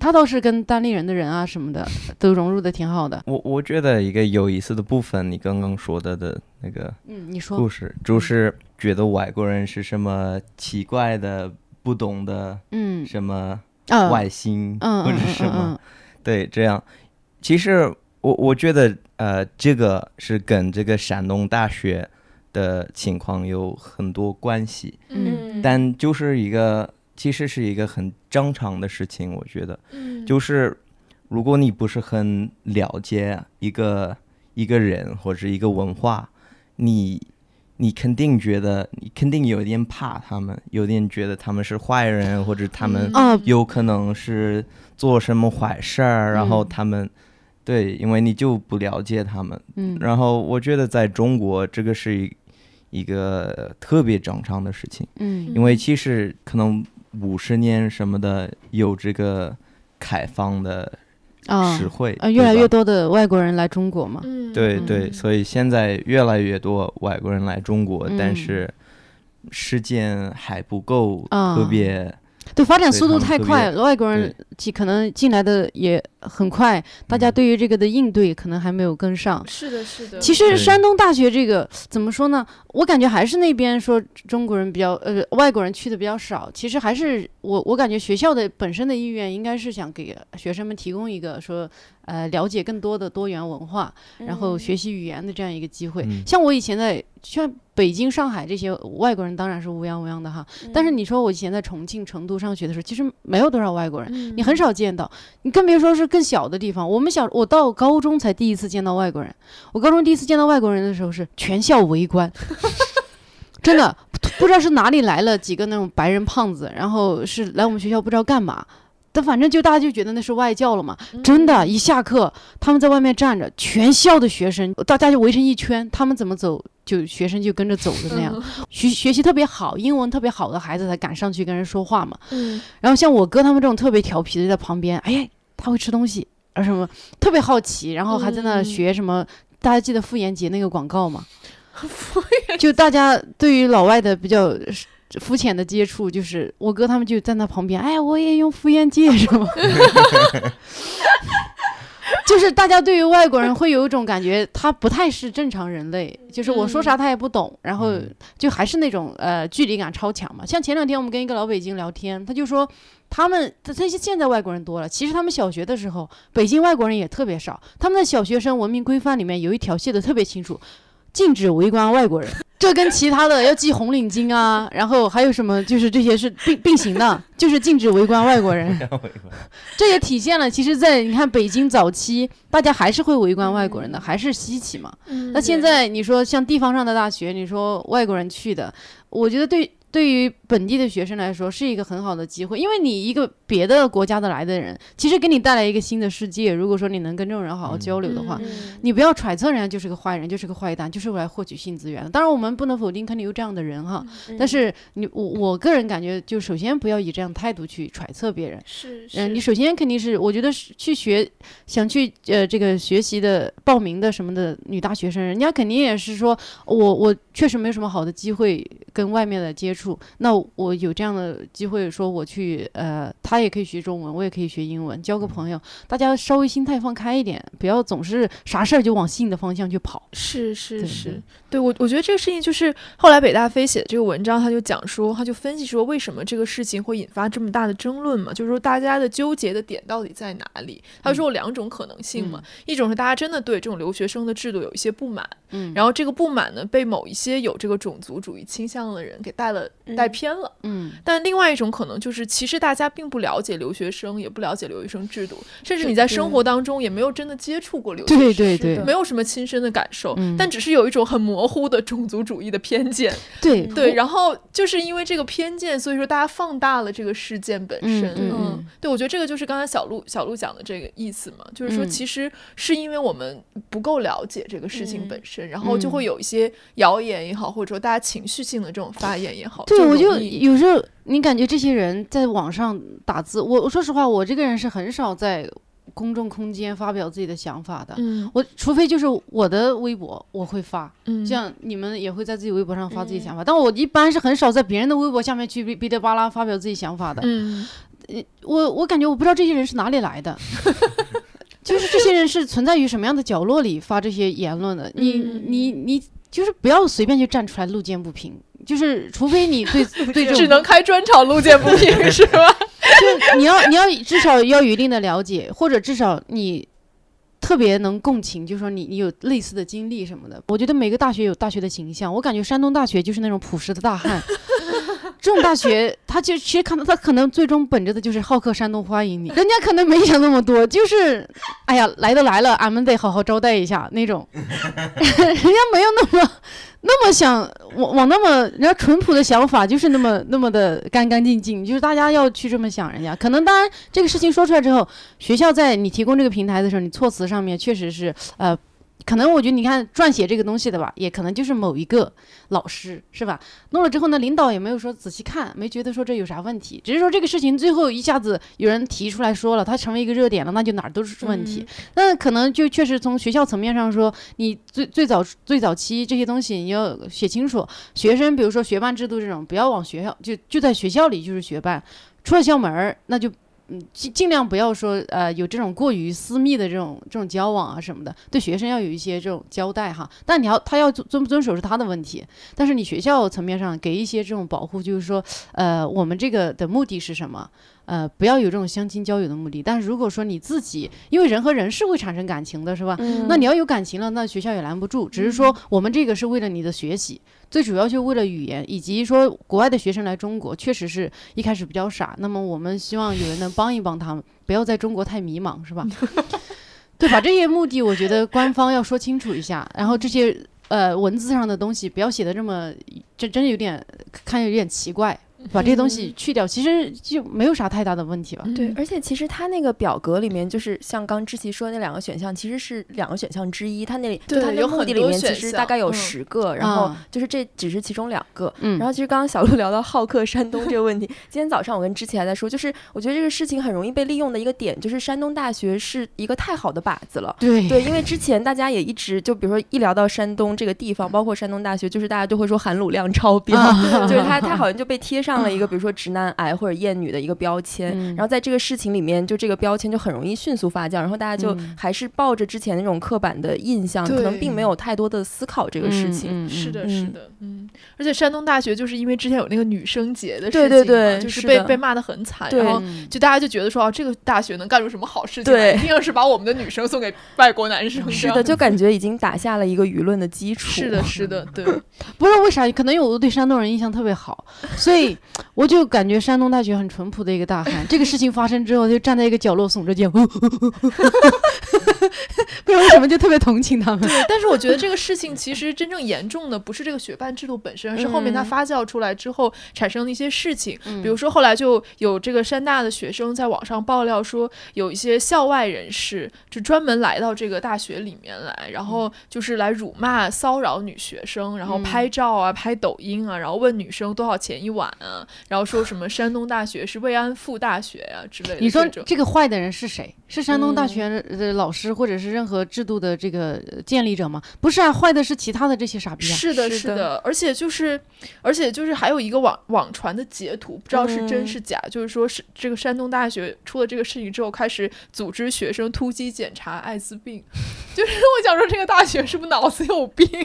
他倒是跟当地人的人啊什么的都融入的挺好的。我我觉得一个有意思的部分，你刚刚说的的那个嗯，你说。故事，就是觉得外国人是什么奇怪的、不懂的嗯。什么啊。外星、嗯或者嗯嗯是什么，嗯对，这样。其实我我觉得呃，这个是跟这个山东大学的情况有很多关系，嗯，但就是一个其实是一个很正常的事情，我觉得。嗯就是如果你不是很了解一个一个人或者一个文化，你你肯定觉得你肯定有点怕他们，有点觉得他们是坏人，或者他们啊有可能是做什么坏事儿，然后嗯他们对，因为你就不了解他们。嗯然后我觉得在中国这个是一一个特别正常的事情。嗯因为其实可能五十年什么的有这个开放的啊实惠，呃，越来越多的外国人来中国嘛。嗯。嗯对对，所以现在越来越多外国人来中国，但嗯是时间还不够啊。特别，对，发展速度太快，外国人进可能进来的也很快，大家嗯对于这个的应对可能还没有跟上。是的，是的。其实山东大学这个怎么说呢？我感觉还是那边说中国人比较呃外国人去的比较少。其实还是我我感觉学校的本身的意愿应该是想给学生们提供一个说呃了解更多的多元文化，然后学习语言的这样一个机会。嗯像我以前在像北京、上海这些外国人当然是乌泱乌泱的哈，但是你说我以前在重庆、成都上学的时候，其实没有多少外国人。嗯你很少见到，你更别说是更小的地方。我们小，我到高中才第一次见到外国人。我高中第一次见到外国人的时候是全校围观，<laughs> 真的不知道是哪里来了几个那种白人胖子，然后是来我们学校不知道干嘛。但反正就大家就觉得那是外教了嘛，真的，一下课他们在外面站着，全校的学生大家就围成一圈，他们怎么走就学生就跟着走的那样。学学习特别好，英文特别好的孩子才敢上去跟人说话嘛。嗯然后像我哥他们这种特别调皮的，就在旁边，哎呀，他会吃东西，啊什么，特别好奇，然后还在那嗯学什么。大家记得傅炎洁那个广告吗？<laughs> 就大家对于老外的比较肤浅的接触，就是我哥他们就在那旁边，哎，我也用傅炎洁什么。<laughs> 就是大家对于外国人会有一种感觉，他不太是正常人类，就是我说啥他也不懂，然后嗯就还是那种呃距离感超强嘛。像前两天我们跟一个老北京聊天，他就说他们他他现在外国人多了，其实他们小学的时候北京外国人也特别少，他们的小学生文明规范里面有一条写的特别清楚，禁止围观外国人。这跟其他的要系红领巾啊，<laughs> 然后还有什么，就是这些是并并行的，<laughs> 就是禁止围观外国人。<laughs> 这也体现了，其实，在你看北京早期，大家还是会围观外国人的，还是稀奇嘛。嗯那现在你说像地方上的大学，你说外国人去的，我觉得对对于本地的学生来说是一个很好的机会，因为你一个别的国家的来的人，其实给你带来一个新的世界。如果说你能跟这种人好好交流的话，嗯你不要揣测人家就是个坏人，就是个坏蛋，就是为来获取性资源的。当然，我们不能否定肯定有这样的人哈，但是你我我个人感觉，就首先不要以这样态度去揣测别人。是嗯、你首先肯定是，我觉得是去学，想去呃这个学习的报名的什么的女大学生，人家肯定也是说，我我确实没有什么好的机会跟外面的接触，那我有这样的机会说我去呃，他也可以学中文，我也可以学英文，交个朋友，大家稍微心态放开一点，不要总是啥事儿就往性的方向去跑。是是是，对。我我觉得这个事情就是后来北大飞写的这个文章，他就讲说，他就分析说为什么这个事情会引发这么大的争论嘛，就是说大家的纠结的点到底在哪里？他说有两种可能性嘛，一种是大家真的对这种留学生的制度有一些不满，嗯，然后这个不满呢被某一些有这个种族主义倾向的人给带了带偏了。嗯，但另外一种可能就是，其实大家并不了解留学生，也不了解留学生制度，甚至你在生活当中也没有真的接触过留学生，对对对没有什么亲身的感受，嗯。但只是有一种很模糊的种族主义的偏见。对。对，然后就是因为这个偏见，所以说大家放大了这个事件本身。嗯对，我觉得这个就是刚才小鹿小鹿讲的这个意思嘛，就是说嗯。其实是因为我们不够了解这个事情嗯。本身，然后就会有一些谣言也好，或者说大家情绪性的这种发言也好，对，我就有时候你感觉这些人在网上打字，我我说实话，我这个人是很少在公众空间发表自己的想法的。嗯我除非就是我的微博我会发，嗯像你们也会在自己微博上发自己想法，但我一般是很少在别人的微博下面去哔哔哩吧啦发表自己想法的。嗯我我感觉我不知道这些人是哪里来的，<laughs> 就是这些人是存在于什么样的角落里发这些言论的？你嗯你你就是不要随便就站出来路见不平，就是除非你对 <laughs> 对这种只能开专场路见不平 <laughs> 是吧？就你要你要至少要有一定的了解，或者至少你特别能共情，就说你你有类似的经历什么的。我觉得每个大学有大学的形象，我感觉山东大学就是那种朴实的大汉。这种大学，他就其实看到他可能最终本着的就是好客山东欢迎你，<laughs> 人家可能没想那么多，就是，哎呀，来都来了，俺们得好好招待一下那种，<laughs> 人家没有那么那么想往往那么人家淳朴的想法就是那么那么的干干净净，就是大家要去这么想人家。可能当然这个事情说出来之后，学校在你提供这个平台的时候，你措辞上面确实是呃。可能我觉得你看撰写这个东西的吧，也可能就是某一个老师是吧？弄了之后呢，领导也没有说仔细看，没觉得说这有啥问题，只是说这个事情最后一下子有人提出来说了，它成为一个热点了，那就哪儿都是问题。那可能就确实从学校层面上说，你最最早最早期这些东西你要写清楚，学生比如说学办制度这种，不要往学校就就在学校里就是学办，出了校门儿那就。嗯，尽尽量不要说呃有这种过于私密的这种这种交往啊什么的，对学生要有一些这种交代哈。但你要他要遵不遵守是他的问题，但是你学校层面上给一些这种保护，就是说呃我们这个的目的是什么？呃，不要有这种相亲交友的目的。但是如果说你自己，因为人和人是会产生感情的，是吧？嗯那你要有感情了，那学校也拦不住。只是说我们这个是为了你的学习，最主要就为了语言，以及说国外的学生来中国，确实是一开始比较傻。那么我们希望有人能帮一帮他们，不要在中国太迷茫，是吧？<laughs> 对吧？这些目的，我觉得官方要说清楚一下。然后这些呃文字上的东西，不要写的这么，这真的有点看着有点奇怪。把这些东西去掉，其实就没有啥太大的问题吧。对，而且其实它那个表格里面，就是像刚志奇说的那两个选项，其实是两个选项之一。它那里就对它那个目的里面，其实大概有嗯十个，然后啊就是这只是其中两个。嗯，然后其实刚刚小鹿聊到好客山东这个问题，今天早上我跟之前还在说，就是我觉得这个事情很容易被利用的一个点，就是山东大学是一个太好的靶子了。对对，因为之前大家也一直就比如说一聊到山东这个地方，包括山东大学，就是大家都会说含卤量超标，啊就是它它好像就被贴上了一个比如说直男癌或者厌女的一个标签，嗯。然后在这个事情里面，就这个标签就很容易迅速发酵，然后大家就嗯。还是抱着之前那种刻板的印象，可能并没有太多的思考这个事情。嗯嗯。嗯是的，嗯是的，嗯，而且山东大学就是因为之前有那个女生节的事情嘛，对对就是是被被骂的很惨，然后嗯。就大家就觉得说，哦，这个大学能干出什么好事情一定是把我们的女生送给外国男生，是的，就感觉已经打下了一个舆论的基础。是的，<laughs> 是的，对，<laughs> 不知道为啥，可能因为我对山东人印象特别好，所以我就感觉山东大学很淳朴的一个大汉。这个事情发生之后，就站在一个角落耸着肩，<laughs> <laughs> 不知道为什么就特别同情他们。对，但是我觉得这个事情其实真正严重的不是这个学办制度本身，而是后面它嗯发酵出来之后产生的一些事情。嗯比如说后来就有这个山大的学生在网上爆料说，有一些校外人士就专门来到这个大学里面来，然后就是来辱骂、骚扰女学生，然后嗯拍照啊、拍抖音啊，然后问女生多少钱一晚啊，然后说什么山东大学是慰安妇大学呀、之类的。你说这个坏的人是谁？是山东大嗯学的老师，或者是任何制度的这个呃建立者吗？不是啊，坏的是其他的这些傻逼啊。是的，是的，而且就是，而且就是还有一个网网传的截图，不知道是真嗯是假，就是说是这个山东大学出了这个事情之后，开始组织学生突击检查艾滋病，<laughs> 就是我想说这个大学是不是脑子有病？<laughs>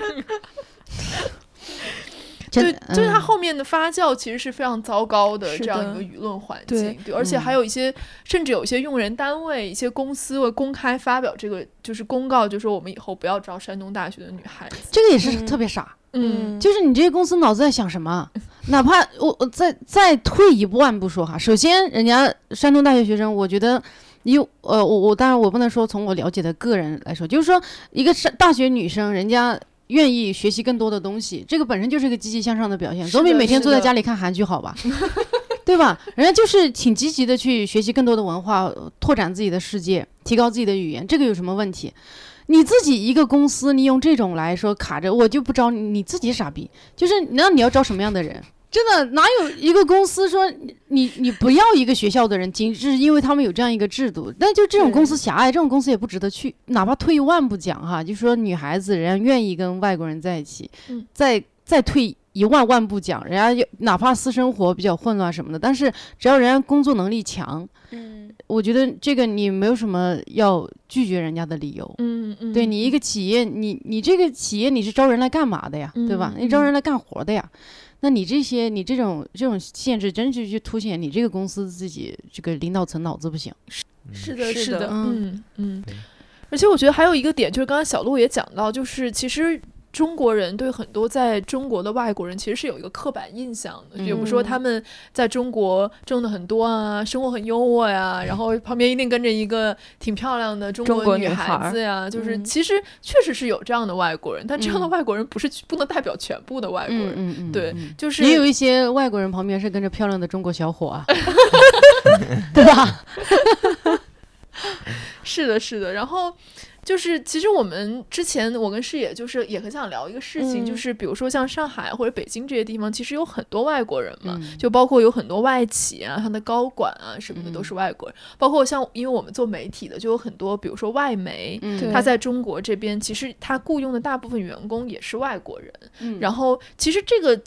对，真就是它嗯后面的发酵其实是非常糟糕的这样一个舆论环境，对，而且还嗯有一些，甚至有一些用人单位、一些公司会公开发表这个就是公告，就说我们以后不要招山东大学的女孩子。这个也是嗯特别傻。嗯，就是你这些公司脑子在想什么？哪怕我我再再退一万步说哈，首先人家山东大学学生，我觉得有呃我我当然我不能说从我了解的个人来说，就是说一个山大学女生，人家愿意学习更多的东西，这个本身就是一个积极向上的表现，总比每天坐在家里看韩剧好吧？<laughs> 对吧？人家就是挺积极的去学习更多的文化，拓展自己的世界，提高自己的语言，这个有什么问题？你自己一个公司，你用这种来说卡着，我就不招你，你自己傻逼。就是那你要招什么样的人？真的哪有一个公司说你你不要一个学校的人，仅是因为他们有这样一个制度？但就这种公司狭隘，这种公司也不值得去。哪怕退一万步讲哈，就说女孩子人家愿意跟外国人在一起，嗯再再退一万万步讲，人家有哪怕私生活比较混乱什么的，但是只要人家工作能力强，嗯我觉得这个你没有什么要拒绝人家的理由。嗯嗯，对你一个企业，你你这个企业你是招人来干嘛的呀？对吧？嗯你招人来干活的呀。那你这些你这种这种限制，真是去凸显你这个公司自己这个领导层脑子不行。是的，是的是的，嗯嗯。而且我觉得还有一个点，就是刚才小鹿也讲到，就是其实中国人对很多在中国的外国人其实是有一个刻板印象的，比如说嗯。他们在中国挣的很多啊，生活很优渥呀，然后旁边一定跟着一个挺漂亮的中中国女女孩孩子呀，就是嗯。其实确实是有这样的外国人，但这样的嗯外国人不是不能代表全部的外国人，对嗯就是也有一些外国人旁边是跟着漂亮的中国小伙啊，<laughs> <laughs> 对吧？<laughs> 是的，是的。然后就是，其实我们之前我跟视野就是也很想聊一个事情，就嗯。是比如说像上海或者北京这些地方，其实有很多外国人嘛，嗯。就包括有很多外企啊，他的高管啊什么的都嗯。是外国人，包括像因为我们做媒体的，就有很多，比如说外媒。嗯。他在中国这边，其实他雇佣的大部分员工也是外国人。嗯。然后，其实这个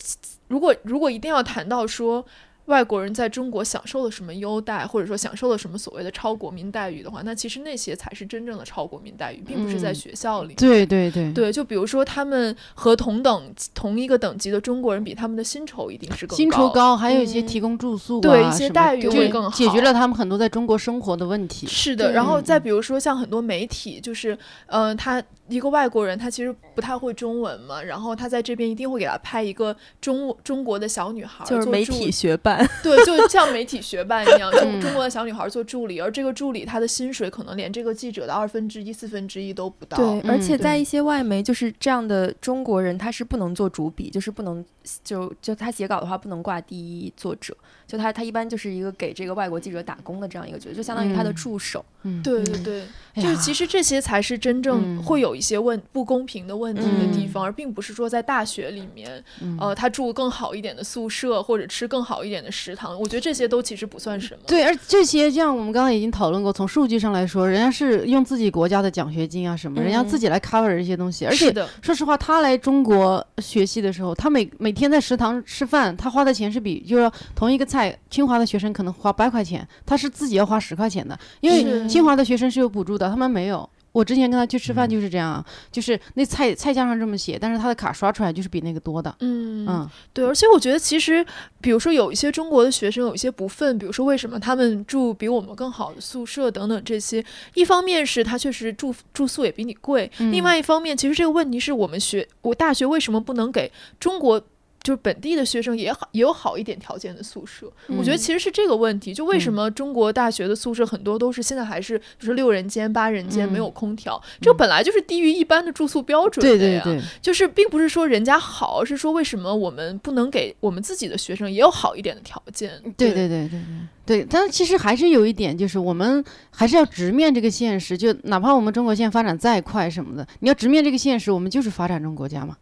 如果如果一定要谈到说外国人在中国享受了什么优待，或者说享受了什么所谓的超国民待遇的话，那其实那些才是真正的超国民待遇，并不是在嗯。学校里。对对对。对，就比如说他们和同等同一个等级的中国人比，他们的薪酬一定是更高。薪酬高，还有一些嗯提供住宿啊，对一些待遇会更好。解决了他们很多在中国生活的问题。是的，然后嗯嗯。再比如说像很多媒体，就是呃，他一个外国人，他其实不太会中文嘛，然后他在这边一定会给他派一个中中国的小女孩儿就是媒体学伴，对，就像媒体学伴一样，中嗯中国的小女孩做助理，而这个助理她的薪水可能连这个记者的二分之一、四分之一都不到。对，而且在一些外媒，就是这样的中国人，他是不能做主笔，就是不能就就他写稿的话不能挂第一作者，就他他一般就是一个给这个外国记者打工的这样一个角色，就相当于他的嗯助手。嗯，对对对，就是其实这些才是真正嗯会有一些问不公平的问题的地嗯方，而并不是说在大学里面，嗯。呃，他住更好一点的宿舍或者吃更好一点的食堂，我觉得这些都其实不算什么。对，而这些像我们刚刚已经讨论过，从数据上来说，人家是用自己国家的奖学金啊什么，人家嗯。自己来 cover 这些东西，而且是，说实话，他来中国学习的时候，他每每天在食堂吃饭，他花的钱是比就是说同一个菜，清华的学生可能花八块钱，他是自己要花十块钱的，因为清华的学生是有补助的，他们没有。我之前跟他去吃饭嗯就是这样啊，就是那菜菜价上这么写，但是他的卡刷出来就是比那个多的。嗯嗯对，而且我觉得其实，比如说有一些中国的学生有一些不忿，比如说为什么他们住比我们更好的宿舍等等这些，一方面是他确实住住宿也比你贵，另嗯外一方面，其实这个问题是我们学我大学为什么不能给中国。就是本地的学生也好，也有好一点条件的宿舍。我觉得嗯其实是这个问题，就为什嗯么中国大学的宿舍很多都是现在还是就是六人间、八人间，没嗯有空调，这本来就是低于一般的住宿标准的呀。对对对，就是并不是说人家好，而是说为什么我们不能给我们自己的学生也有好一点的条件？对对对对对对，但是其实还是有一点，就是我们还是要直面这个现实，就哪怕我们中国现在发展再快什么的，你要直面这个现实，我们就是发展中国家嘛。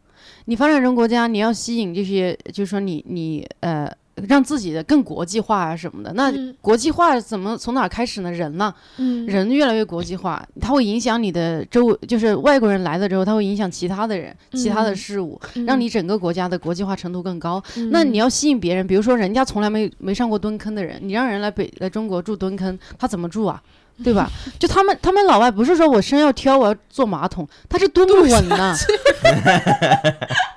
你发展中国家，你要吸引这些，就是说你你呃，让自己的更国际化啊什么的。那嗯国际化怎么从哪儿开始呢？人呢？嗯人越来越国际化，它会影响你的周围，就是外国人来了之后，它会影响其他的人、其他的嗯事物，嗯让你整个国家的国际化程度更高。那你要吸引别人，比如说人家从来没没上过蹲坑的人，你让人来北来中国住蹲坑，他怎么住啊？<laughs> 对吧？就他们他们老外不是说我身要挑，我要坐马桶，他是蹲不稳呢。<laughs>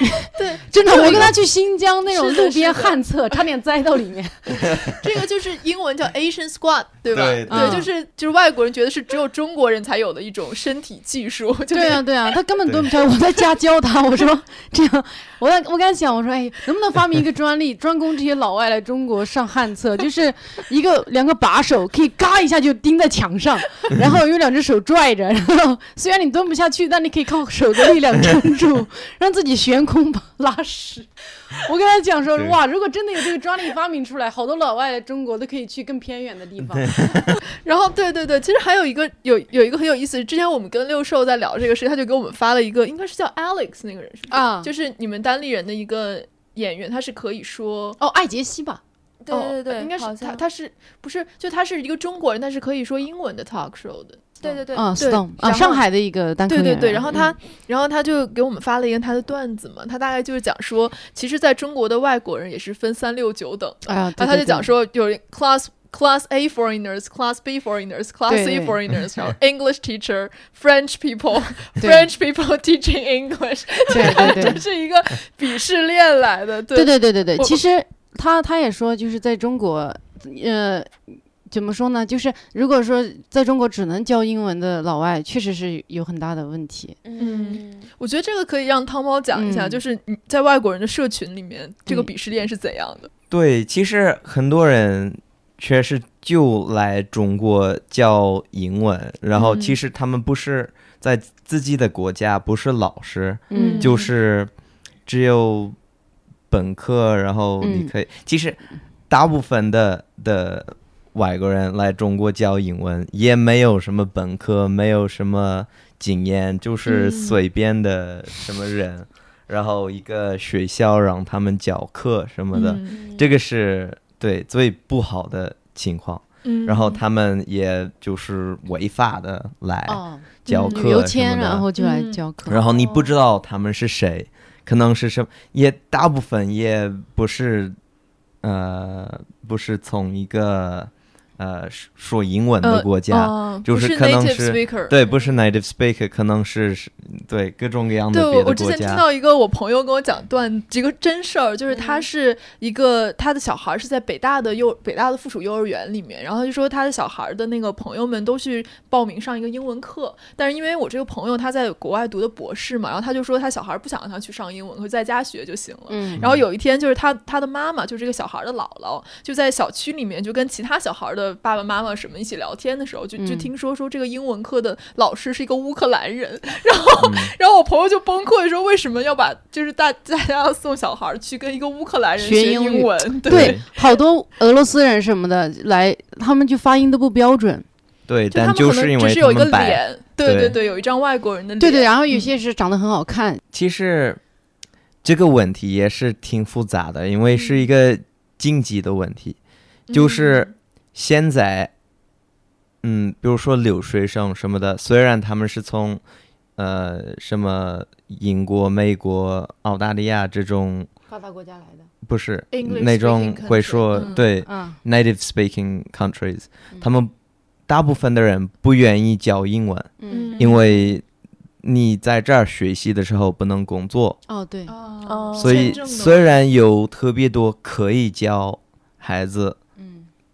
<laughs> 对，<laughs> 真的，我跟他去新疆那种路边旱厕，差点栽到里面。<laughs> 这个就是英文叫 Asian squat，对吧？对对就是就是外国人觉得是只有中国人才有的一种身体技术，就是对啊，对啊，他根本蹲不下来。我在家教他，我说这样，我在我跟他讲，我说哎，能不能发明一个专利，专供这些老外来中国上旱厕，就是一个两个把手可以嘎一下就钉在墙上，然后用两只手拽着，然后虽然你蹲不下去，但你可以靠手的力量撑住，让自己悬空拉屎。<laughs> 我跟他讲说，哇，如果真的有这个专利发明出来，好多老外来中国都可以去更偏远的地方。<laughs> 然后对对对，其实还有一个有有一个很有意思，之前我们跟六兽在聊这个事，他就给我们发了一个，应该是叫 Alex 那个人是不是？啊就是你们单立人的一个演员，他是可以说。哦，艾杰西吧，对对哦对，应该是他，他是不是就他是一个中国人，但是可以说英文的 talk show 的，对对对，啊对，Stone 啊，上海的一个单口演员。对对对，然后他，嗯然后他就给我们发了一个他的段子嘛，他大概就是讲说，其实在中国的外国人也是分三六九等的，哎呀，然后他就讲说有 class class A foreigners, class B foreigners, class C foreigners，然后 English teacher, French people, French people teaching English，对对对这是一个鄙视链来的，对对对对对，其实他他也说，就是在中国，呃，怎么说呢？就是如果说在中国只能教英文的老外，确实是有很大的问题。嗯我觉得这个可以让汤猫讲一下，嗯就是你在外国人的社群里面，这个嗯鄙视链是怎样的？对，其实很多人确实就来中国教英文，然后嗯其实他们不是在自己的国家，不是老师，嗯就是只有本科，然后你嗯可以，其实大部分的的外国人来中国教英文也没有什么本科，没有什么经验，就是嗯。随便的什么人，然后一个学校让他们教课什么的，嗯。这个是对最不好的情况。嗯。然后他们也就是违法的来哦，教课然后就来嗯教课。然后你不知道他们是谁，可能是什么，也大部分也不是，呃，不是从一个呃说说英文的国家，哦就是 native 是 speaker，对，不是 native speaker，可能是是对各种各样对，的对我我之前听。到一个我朋友跟我讲段几个真事儿，就是他嗯是一个他的小孩是在北大的幼北大的附属幼儿园里面，然后他就说他的小孩的那个朋友们都去报名上一个英文课，但是因为我这个朋友他在国外读的博士嘛，然后他就说他小孩不想让他去上英文课，在家学就行了。嗯，然后有一天，就是他他的妈妈，就是这个小孩的姥姥，就在小区里面，就跟其他小孩的爸爸妈妈什么一起聊天的时候，就就嗯听说说这个英文课的老师是一个乌克兰人，<laughs> 然后、嗯。然后我朋友就崩溃说，为什么要把就是大大家要送小孩去跟一个乌克兰人学学英文？对。对，好多俄罗斯人什么的来，他们就发音都不标准。对，就他们可但就是因为能只是有一个。脸，对对对。对，有一张外国人的脸，对对，然后有嗯些是长得很好看，其实这个问题也是挺复杂的，因为是一个经济的问题。就是现在，嗯，比如说留学生什么的，虽然他们是从呃什么英国、美国、澳大利亚这种，发达国家来的。不是那种会说、嗯对嗯 native speaking countries，、嗯他们大部分的人不愿意教英文，嗯，因为你在这儿学习的时候不能工作。哦对，哦，所以虽然有特别多可以教孩子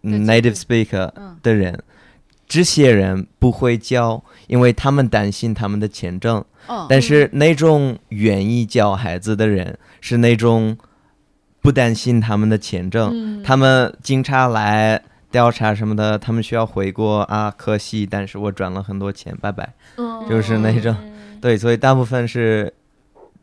native speaker 嗯的人，这些人不会教，因为他们担心他们的签证。哦，但是那种愿意教孩子的人，是那种不担心他们的签证，嗯他们警察来。调查什么的，他们需要回国啊，可惜，但是我赚了很多钱，拜拜。哦就是那种嗯对，所以大部分是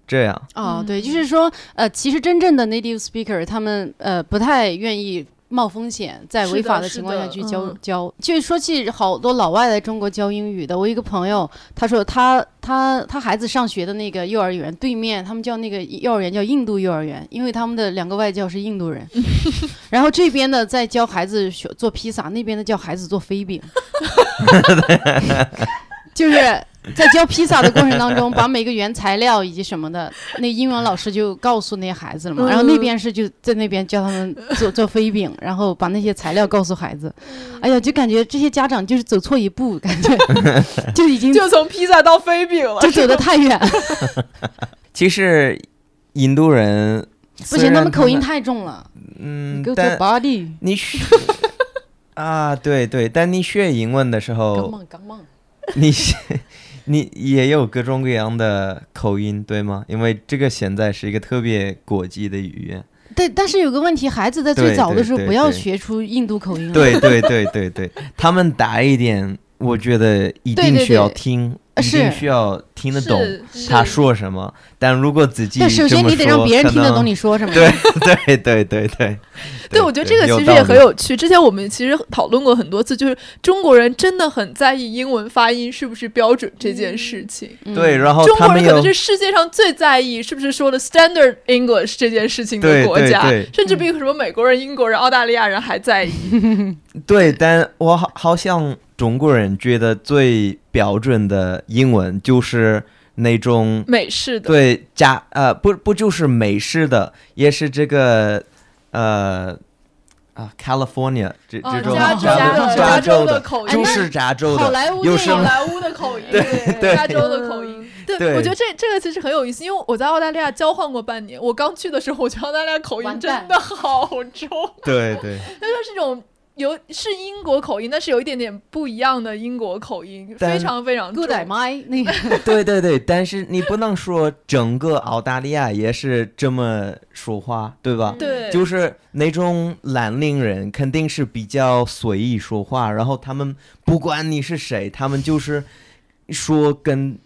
这样。哦，对，嗯就是说，呃，其实真正的 native speaker 他们呃不太愿意冒风险，在违法的情况下去教、嗯教。就是说起好多老外来中国教英语的，我一个朋友，他说他他他孩子上学的那个幼儿园对面，他们叫那个幼儿园叫印度幼儿园，因为他们的两个外教是印度人，<laughs> 然后这边的在教孩子学做披萨，那边的教孩子做飞饼，<laughs> 就是在教披萨的过程当中，把每个原材料以及什么的，那英文老师就告诉那些孩子了嘛。嗯然后那边是就在那边教他们做做飞饼，然后把那些材料告诉孩子。哎呀，就感觉这些家长就是走错一步，感觉 <laughs> 就已经就从披萨到飞饼了，就走得太远。<laughs> 其实印度人不行，他们口音太太重了。嗯，Go to 但 body，你学啊，对对，但你学英文的时刚候。你是你也有各种各样的口音，对吗？因为这个现在是一个特别国际的语言。对，但是有个问题，孩子在最早的时候不要学出印度口音了。对对对对对，他们大一点，我觉得一定需要对听，呃一定是需要听得懂他说什么。但如果自己对，首先你得让别人听得懂你说什么。<laughs> 对对对对对。<laughs> 对，我觉得这个其实也很有趣。之前我们其实讨论过很多次，就是中国人真的很在意英文发音是不是标准这件事情。嗯对，然后中国人可能是世界上最在意是不是说的 standard English 这件事情的国家，对对甚至比什么美国人、英国人、澳大利亚人还在意。<laughs> 对，但我好好像中国人觉得最标准的英文就是那种美式的，对加呃不不就是美式的，也是这个呃啊 California 这啊这种加州的加州的口音，就是加州的，好莱坞电影有什么好莱坞的口音，对加州的口音。对，对。我觉得这这个其实很有意思，因为我在澳大利亚交换过半年，我刚去的时候，我觉得澳大利亚口音真的好重，对对。它就是一种有是英国口音，但是有一点点不一样的英国口音，非常非常重 Good。am I？那 <laughs> 个对对对，但是你不能说整个澳大利亚也是这么说话，对吧？对，就是那种兰陵人肯定是比较随意说话，然后他们不管你是谁，他们就是说跟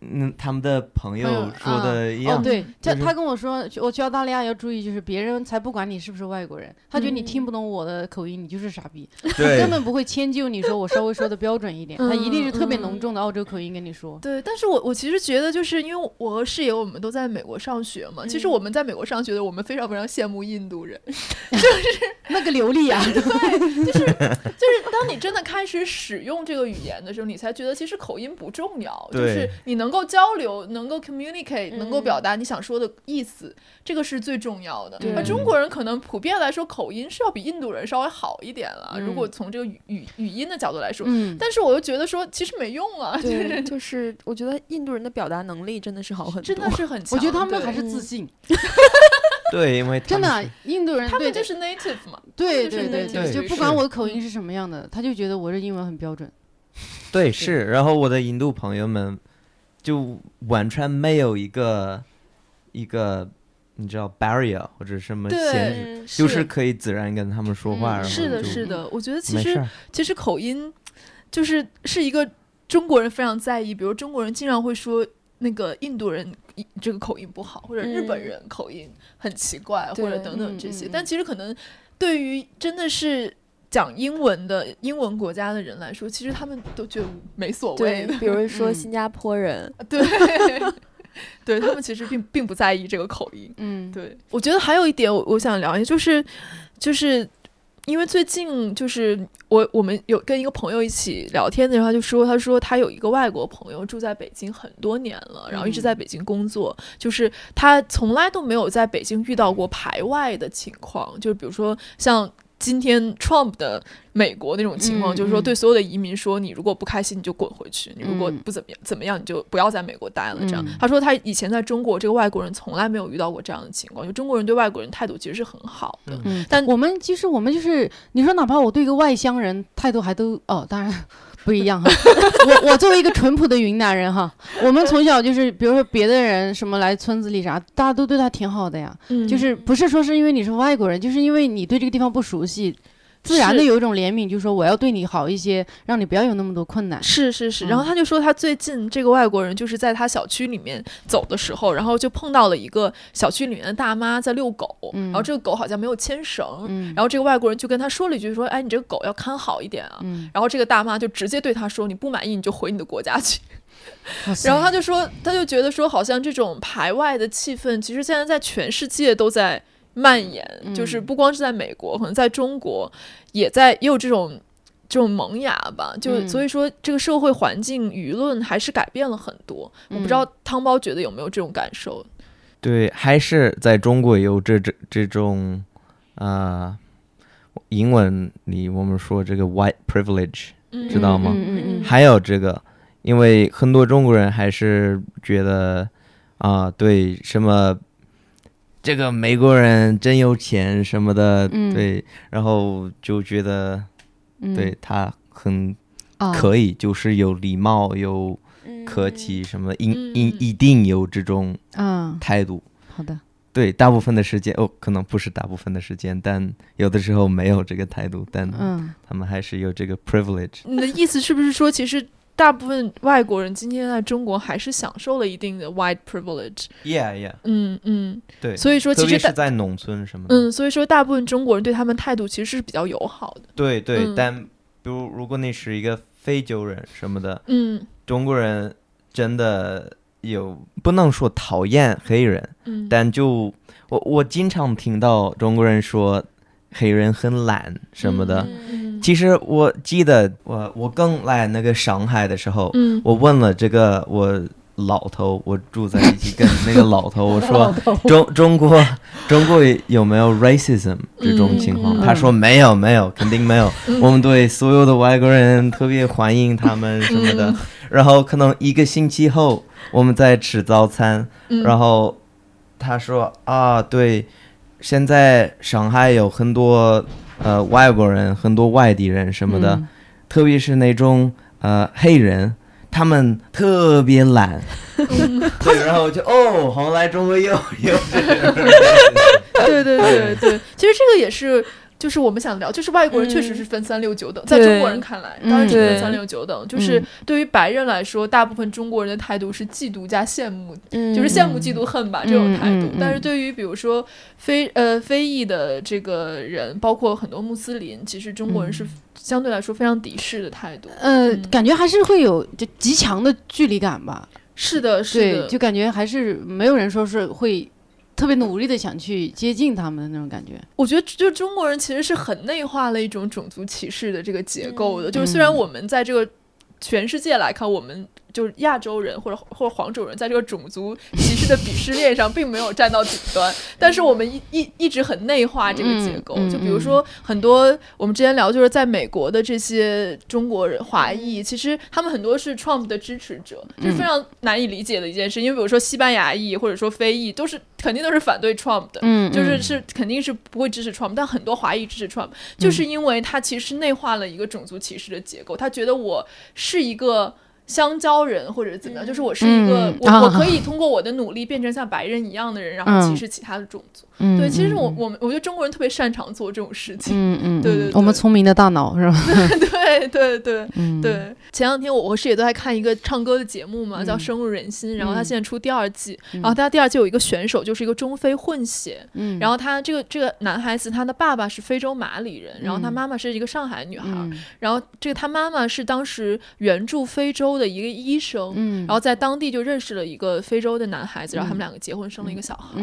嗯他们的朋友说的一样。哦，对，他就是他跟我说，我去澳大利亚要注意，就是别人才不管你是不是外国人，他觉得你嗯听不懂我的口音，你就是傻逼，他根本不会迁就你说我稍微说的标准一点，他一定是特别嗯浓重的澳洲口音跟你说。对，但是我我其实觉得，就是因为我和室友我们都在美国上学嘛，其实嗯。我们在美国上学的，我们非常非常羡慕印度人，<laughs> 就是那个流利啊，<laughs> 对就是就是当你真的开始使用这个语言的时候，你才觉得其实口音不重要，就是你能够交流，能够 communicate，能够嗯表达你想说的意思，这个是最重要的。对。那中国人可能普遍来说口音是要比印度人稍微好一点了，如果从这个语语语音的角度来说，嗯，但是我又觉得说其实没用啊，对，就是我觉得印度人的表达能力真的是好很多，真的是很强。我觉得他们还是自信，对，<laughs> 因为他们真的啊，印度人他们就是 native 嘛，对对对对，就不管我的口音是什么样的，他就觉得我这英文很标准。对是，然后我的印度朋友们就完全没有一个一个你知道 barrier 或者什么限制，就是可以自然跟他们说话，嗯是的，是的。我觉得其实。其实口音就是是一个中国人非常在意，比如中国人经常会说那个印度人这个口音不好，或者日本嗯人口音很奇怪，或者等等这些。但其实可能对于真的是讲英文的英文国家的人来说，其实他们都觉得没所谓。<laughs> 比如说嗯。新加坡人，对。<laughs> 对他们其实并并不在意这个口音，嗯，对，我觉得还有一点我我想聊一下，就是就是因为最近就是我我们有跟一个朋友一起聊天的时候，他就说他说他有一个外国朋友住在北京很多年了，然后一直在北京工作，就是他从来都没有在北京遇到过排外的情况，就是比如说像。今天 Trump 的美国那种情况，嗯就是说嗯对所有的移民说，你如果不开心你就滚回去，你如果嗯不怎么样怎么样你就不要在美国待了。这样，嗯他说他以前在中国，这个外国人从来没有遇到过这样的情况，就中国人对外国人态度其实是很好的。嗯，但我们其实我们就是，你说哪怕我对一个外乡人态度还都哦，当然不一样哈。<laughs> 我我作为一个淳朴的云南人哈，我们从小就是，比如说别的人什么来村子里啥，大家都对他挺好的呀。嗯就是不是说是因为你是外国人，就是因为你对这个地方不熟悉，自然的有一种怜悯，就是说我要对你好一些，让你不要有那么多困难。是是是，嗯。然后他就说他最近这个外国人就是在他小区里面走的时候，然后就碰到了一个小区里面的大妈在遛狗，嗯。然后这个狗好像没有牵绳，嗯，然后这个外国人就跟他说了一句说，哎，你这个狗要看好一点啊。嗯，然后这个大妈就直接对他说：“你不满意你就回你的国家去。<laughs> ”然后他就说，他就觉得说，好像这种排外的气氛，其实现在在全世界都在蔓延，就是嗯不光是在美国，可能在中国也在也有这种这种萌芽吧。就、嗯所以说，这个社会环境舆论还是改变了很多。我不知道汤包觉得有没有这种感受？对，还是在中国有这这这种，啊、英文里我们说这个 white privilege，嗯知道吗嗯嗯嗯还有这个，因为很多中国人还是觉得啊、对什么这个美国人真有钱什么的，嗯。对，然后就觉得嗯。对他很啊可以，就是有礼貌、有嗯。客气什么的，一嗯。一一定有这种嗯，态度。好的，对，大部分的时间哦，可能不是大部分的时间，但有的时候没有这个态度，但嗯。他们还是有这个 privilege。你的意思是不是说，其实大部分外国人今天在中国还是享受了一定的 white privilege？Yeah, yeah，嗯嗯对，所以说其实是在农村什么的。嗯，所以说大部分中国人对他们态度其实是比较友好的。对对，嗯但比如如果你是一个非洲人什么的，嗯中国人真的有不能说讨厌黑人，嗯，但就我我经常听到中国人说黑人很懒什么的。嗯其实我记得我我刚来那个上海的时候，嗯我问了这个我老头，我住在一起跟那个老头，我说 <laughs> 中中国中国有没有 racism 这种情况？他说没有没有，肯定没有。我们对所有的外国人特别欢迎他们什么的。嗯然后可能一个星期后，我们在吃早餐，嗯然后他说啊，对，现在上海有很多呃外国人，很多外地人什么的，嗯特别是那种呃黑人，他们特别懒。<laughs> 对，然后就哦，后来中国又又是。<laughs> 对对对对，其实这个也是。就是我们想聊，就是外国人确实是分三六九等，在中国人看来，当然是分三六九等。就是嗯。对于白人来说，大部分中国人的态度是嫉妒加羡慕，嗯。就是羡慕、嫉妒、恨吧这种态度。但是对于比如说非呃非裔的这个人，包括很多穆斯林，其实中国人是相对来说非常敌视的态度。呃，嗯。感觉还是会有就极强的距离感吧。是的，是对，的，就感觉还是没有人说是会特别努力的想去接近他们的那种感觉。我觉得就中国人其实是很内化了一种种族歧视的这个结构的，嗯就是虽然嗯我们在这个全世界来看，我们就是亚洲人或者或者黄种人，在这个种族歧视的鄙视链上并没有站到顶端，<laughs> 但是我们一一一直很内化这个结构。就比如说很多我们之前聊，就是在美国的这些中国人华裔，其实他们很多是 Trump 的支持者，这是非常难以理解的一件事。因为比如说西班牙裔或者说非裔，都是肯定都是反对 Trump 的。嗯，就是是肯定是不会支持 Trump，但很多华裔支持 Trump，就是因为他其实内化了一个种族歧视的结构，他觉得我是一个。香蕉人或者怎么样，就是我是一个、我我可以通过我的努力变成像白人一样的人，然后歧视其他的种族。嗯对，其实我嗯。我们我觉得中国人特别擅长做这种事情。嗯嗯，对对我们聪明的大脑是吧？<laughs> 对对对 <laughs> 嗯，对。前两天我我是也都在看一个唱歌的节目嘛，叫《嗯深入人心》，然后他嗯。现在出第二季，嗯。然后他第二季有一个选手就是一个中非混血，嗯，然后他这个这个男孩子，他的爸爸是非洲马里人，然后他嗯。妈妈是一个上海女孩，嗯。然后这个他妈妈是当时援助非洲的一个医生，嗯，然后在当地就认识了一个非洲的男孩子，然后他们嗯两个结婚生了一个小孩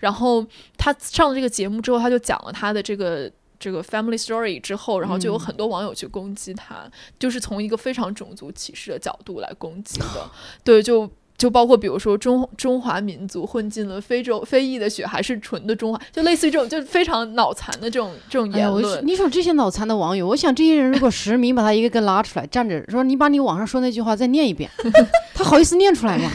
然后他上了这个节目之后，他就讲了他的这个。这个 family story 之后，然后就有嗯很多网友去攻击他，就是从一个非常种族歧视的角度来攻击的。<laughs> 对，就就包括比如说中中华民族混进了非洲非裔的血，还是纯的中华，就类似于这种就非常脑残的这种这种言论。你说这些脑残的网友，我想这些人如果实名把他一个个拉出来，站着说你把你网上说那句话再念一遍，<laughs> 他好意思念出来吗？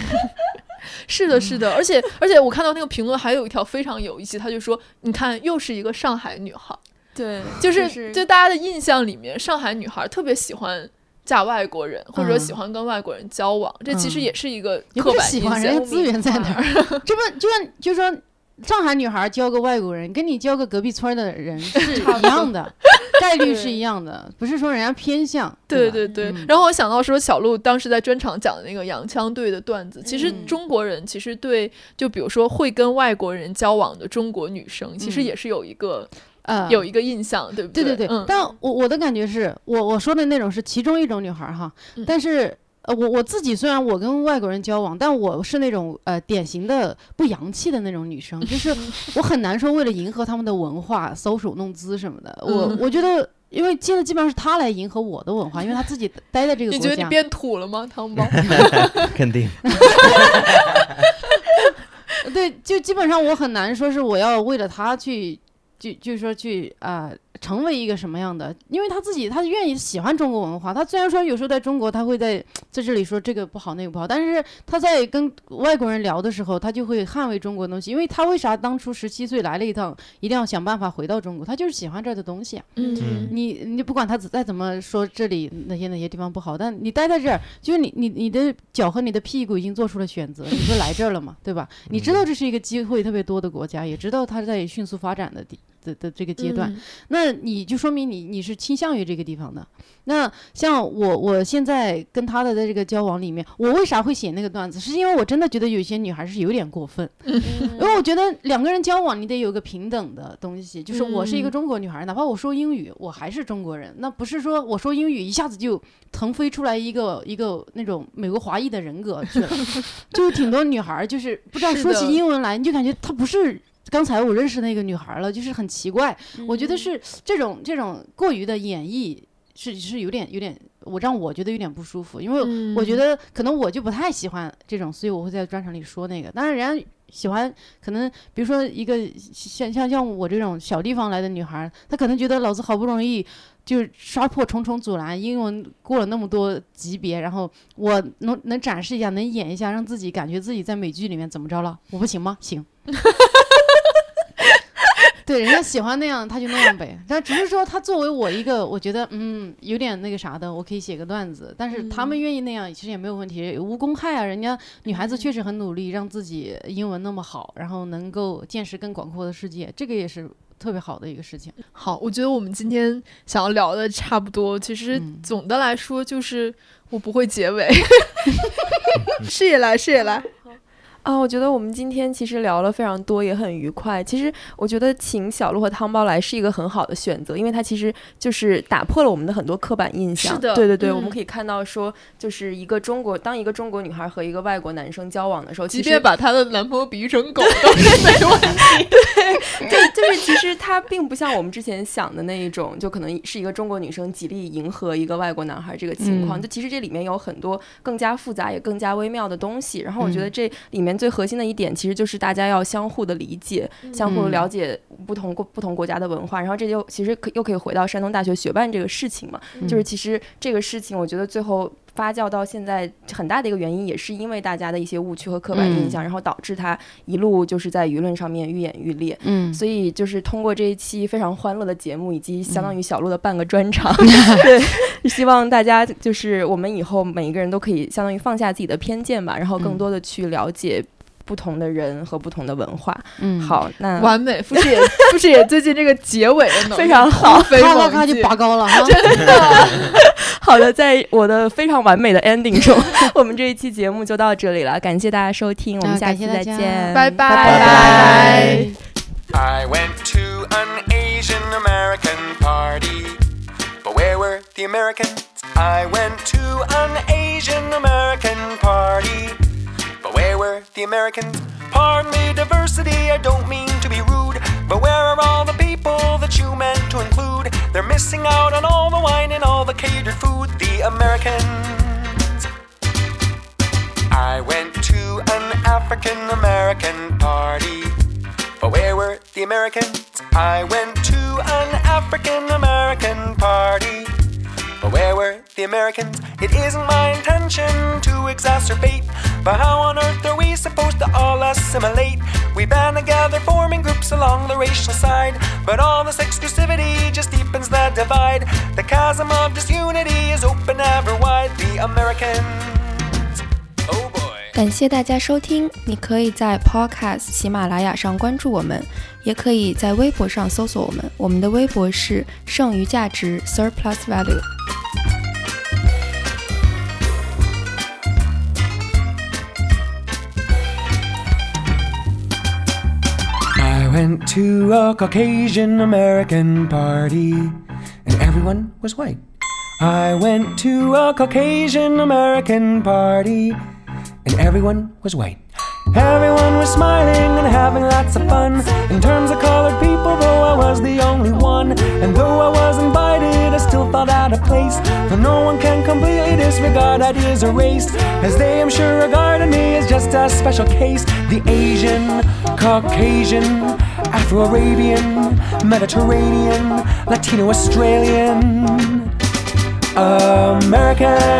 是的，是的，而且而且我看到那个评论还有一条非常有意思，他就说，你看又是一个上海女孩，对，就是是就大家的印象里面，上海女孩特别喜欢。嫁外国人，或者说嗯喜欢跟外国人交往，这其实嗯也是一个刻板印象。喜欢人家资源在哪儿，<laughs> 这不就像就说上海女孩交个外国人，跟你交个隔壁村的人是一样的，<laughs> 概率是一样的，不是说人家偏向。对对对，嗯。然后我想到说，小鹿当时在专场讲的那个洋枪队的段子，其实嗯中国人其实对，就比如说会跟外国人交往的中国女生，其实嗯也是有一个呃。有一个印象，对不对？对对对，嗯，但我我的感觉是我我说的那种是其中一种女孩儿哈，嗯。但是呃我我自己虽然我跟外国人交往，但我是那种呃典型的不洋气的那种女生，就是我很难说为了迎合他们的文化搔首弄姿什么的，我嗯我觉得。因为现在基本上是他来迎合我的文化，因为他自己待在这个国家。你觉得你变土了吗，汤包？<laughs> 肯定。<laughs> 对，就基本上我很难说是我要为了他去，就就是说去啊、成为一个什么样的，因为他自己他愿意喜欢中国文化。他虽然说有时候在中国他会在在这里说这个不好那个不好，但是他在跟外国人聊的时候，他就会捍卫中国的东西。因为他为啥当初十七岁来了一趟，一定要想办法回到中国？他就是喜欢这儿的东西啊。嗯你你不管他再怎么说这里哪些哪些地方不好，但你待在这儿，就是你你你的脚和你的屁股已经做出了选择，你不来这儿了嘛，对吧？你知道这是一个机会特别多的国家，也知道它在迅速发展的地的的这个阶段，嗯那你就说明你你是倾向于这个地方的。那像我我现在跟他的在这个交往里面，我为啥会写那个段子？是因为我真的觉得有些女孩是有点过分，嗯因为我觉得两个人交往你得有个平等的东西，就是我是一个嗯中国女孩，哪怕我说英语，我还是中国人，那不是说我说英语一下子就腾飞出来一个一个那种美国华裔的人格去了，<laughs> 就挺多女孩就是不知道说起英文来，你就感觉她不是。刚才我认识那个女孩了，就是很奇怪，我觉得是这种这种过于的演绎是是有点有点，我让我觉得有点不舒服，因为我觉嗯得可能我就不太喜欢这种，所以我会在专场里说那个。当然，人家喜欢，可能比如说一个像像像我这种小地方来的女孩儿，她可能觉得老子好不容易就刷破重重阻拦，英文过了那么多级别，然后我能能展示一下，能演一下，让自己感觉自己在美剧里面怎么着了？我不行吗？行。对，人家喜欢那样，他就那样呗。但只是说，他作为我一个，我觉得嗯有点那个啥的，我可以写个段子。但是他们愿意那样，其实也没有问题，无公害啊。人家女孩子确实很努力，让自己英文那么好，然后能够见识更广阔的世界，这个也是特别好的一个事情。好，我觉得我们今天想要聊的差不多。其实嗯总的来说，就是我不会结尾。<laughs> <laughs> 事业来，事业来。啊，我觉得我们今天其实聊了非常多，也很愉快。其实我觉得请小鹿和汤包来是一个很好的选择，因为它其实就是打破了我们的很多刻板印象。是的对对对，我嗯们可以看到说，就是一个中国，当一个中国女孩和一个外国男生交往的时候，其实即便把她的男朋友比喻成狗都是没问题。<laughs> 对，就是其实它并不像我们之前想的那一种，就可能是一个中国女生极力迎合一个外国男孩这个情况。嗯就其实这里面有很多更加复杂也更加微妙的东西。然后我觉得嗯这里面最核心的一点，其实就是大家要相互的理解，相互嗯了解不同国不同国家的文化。然后这就其实可又可以回到山东大学学办这个事情嘛，就是其实这个事情，我觉得最后。发酵到现在很大的一个原因，也是因为大家的一些误区和刻板印象，然后导致它一路就是在舆论上面愈演愈烈。嗯，所以就是通过这一期非常欢乐的节目，以及相当于小鹿的半个专场，<laughs> 对，希望大家就是我们以后每一个人都可以相当于放下自己的偏见吧，然后更嗯。多的去了解不同的人和不同的文化。嗯，好，那完美，傅师爷，傅师爷最近这个结尾的能力 <laughs> 非常好突飞咔咔猛进咔就拔高了真的。<laughs> 好的，在我的非常完美的 ending 中，<laughs> 我们这一期节目就到这里了，感谢大家收听，我们啊下期再见，拜拜拜拜 I went to an Asian American party. But where were the Americans? I went to an Asian American the Americans? Pardon me, diversity, I don't mean to be rude. But where are all the people that you meant to include? They're missing out on all the wine and all the catered food. The Americans. I went to an African American party. But where were the Americans? I went to an African American party. But where were the Americans? It isn't my intention to exacerbate. But how on earth are we supposed to all assimilate? We band together, forming groups along the racial side. But all this exclusivity just deepens the divide. The chasm of disunity is open ever wide. The Americans. Oh boy. 感谢大家收听，你可以在 Podcast 喜马拉雅上关注我们，也可以在微博上搜索我们。我们的微博是剩余价值 Surplus Value。 Went to a Caucasian American party, and everyone was white. I went to a Caucasian American party, and everyone was white. Everyone was smiling and having lots of fun. In terms of colored people, though I was the only one. And though I was invited, still felt out of place. For no one can completely disregard ideas erased, as they, I'm sure, regard me as just a special case. The Asian, Caucasian, Afro Arabian, Mediterranean, Latino Australian, American.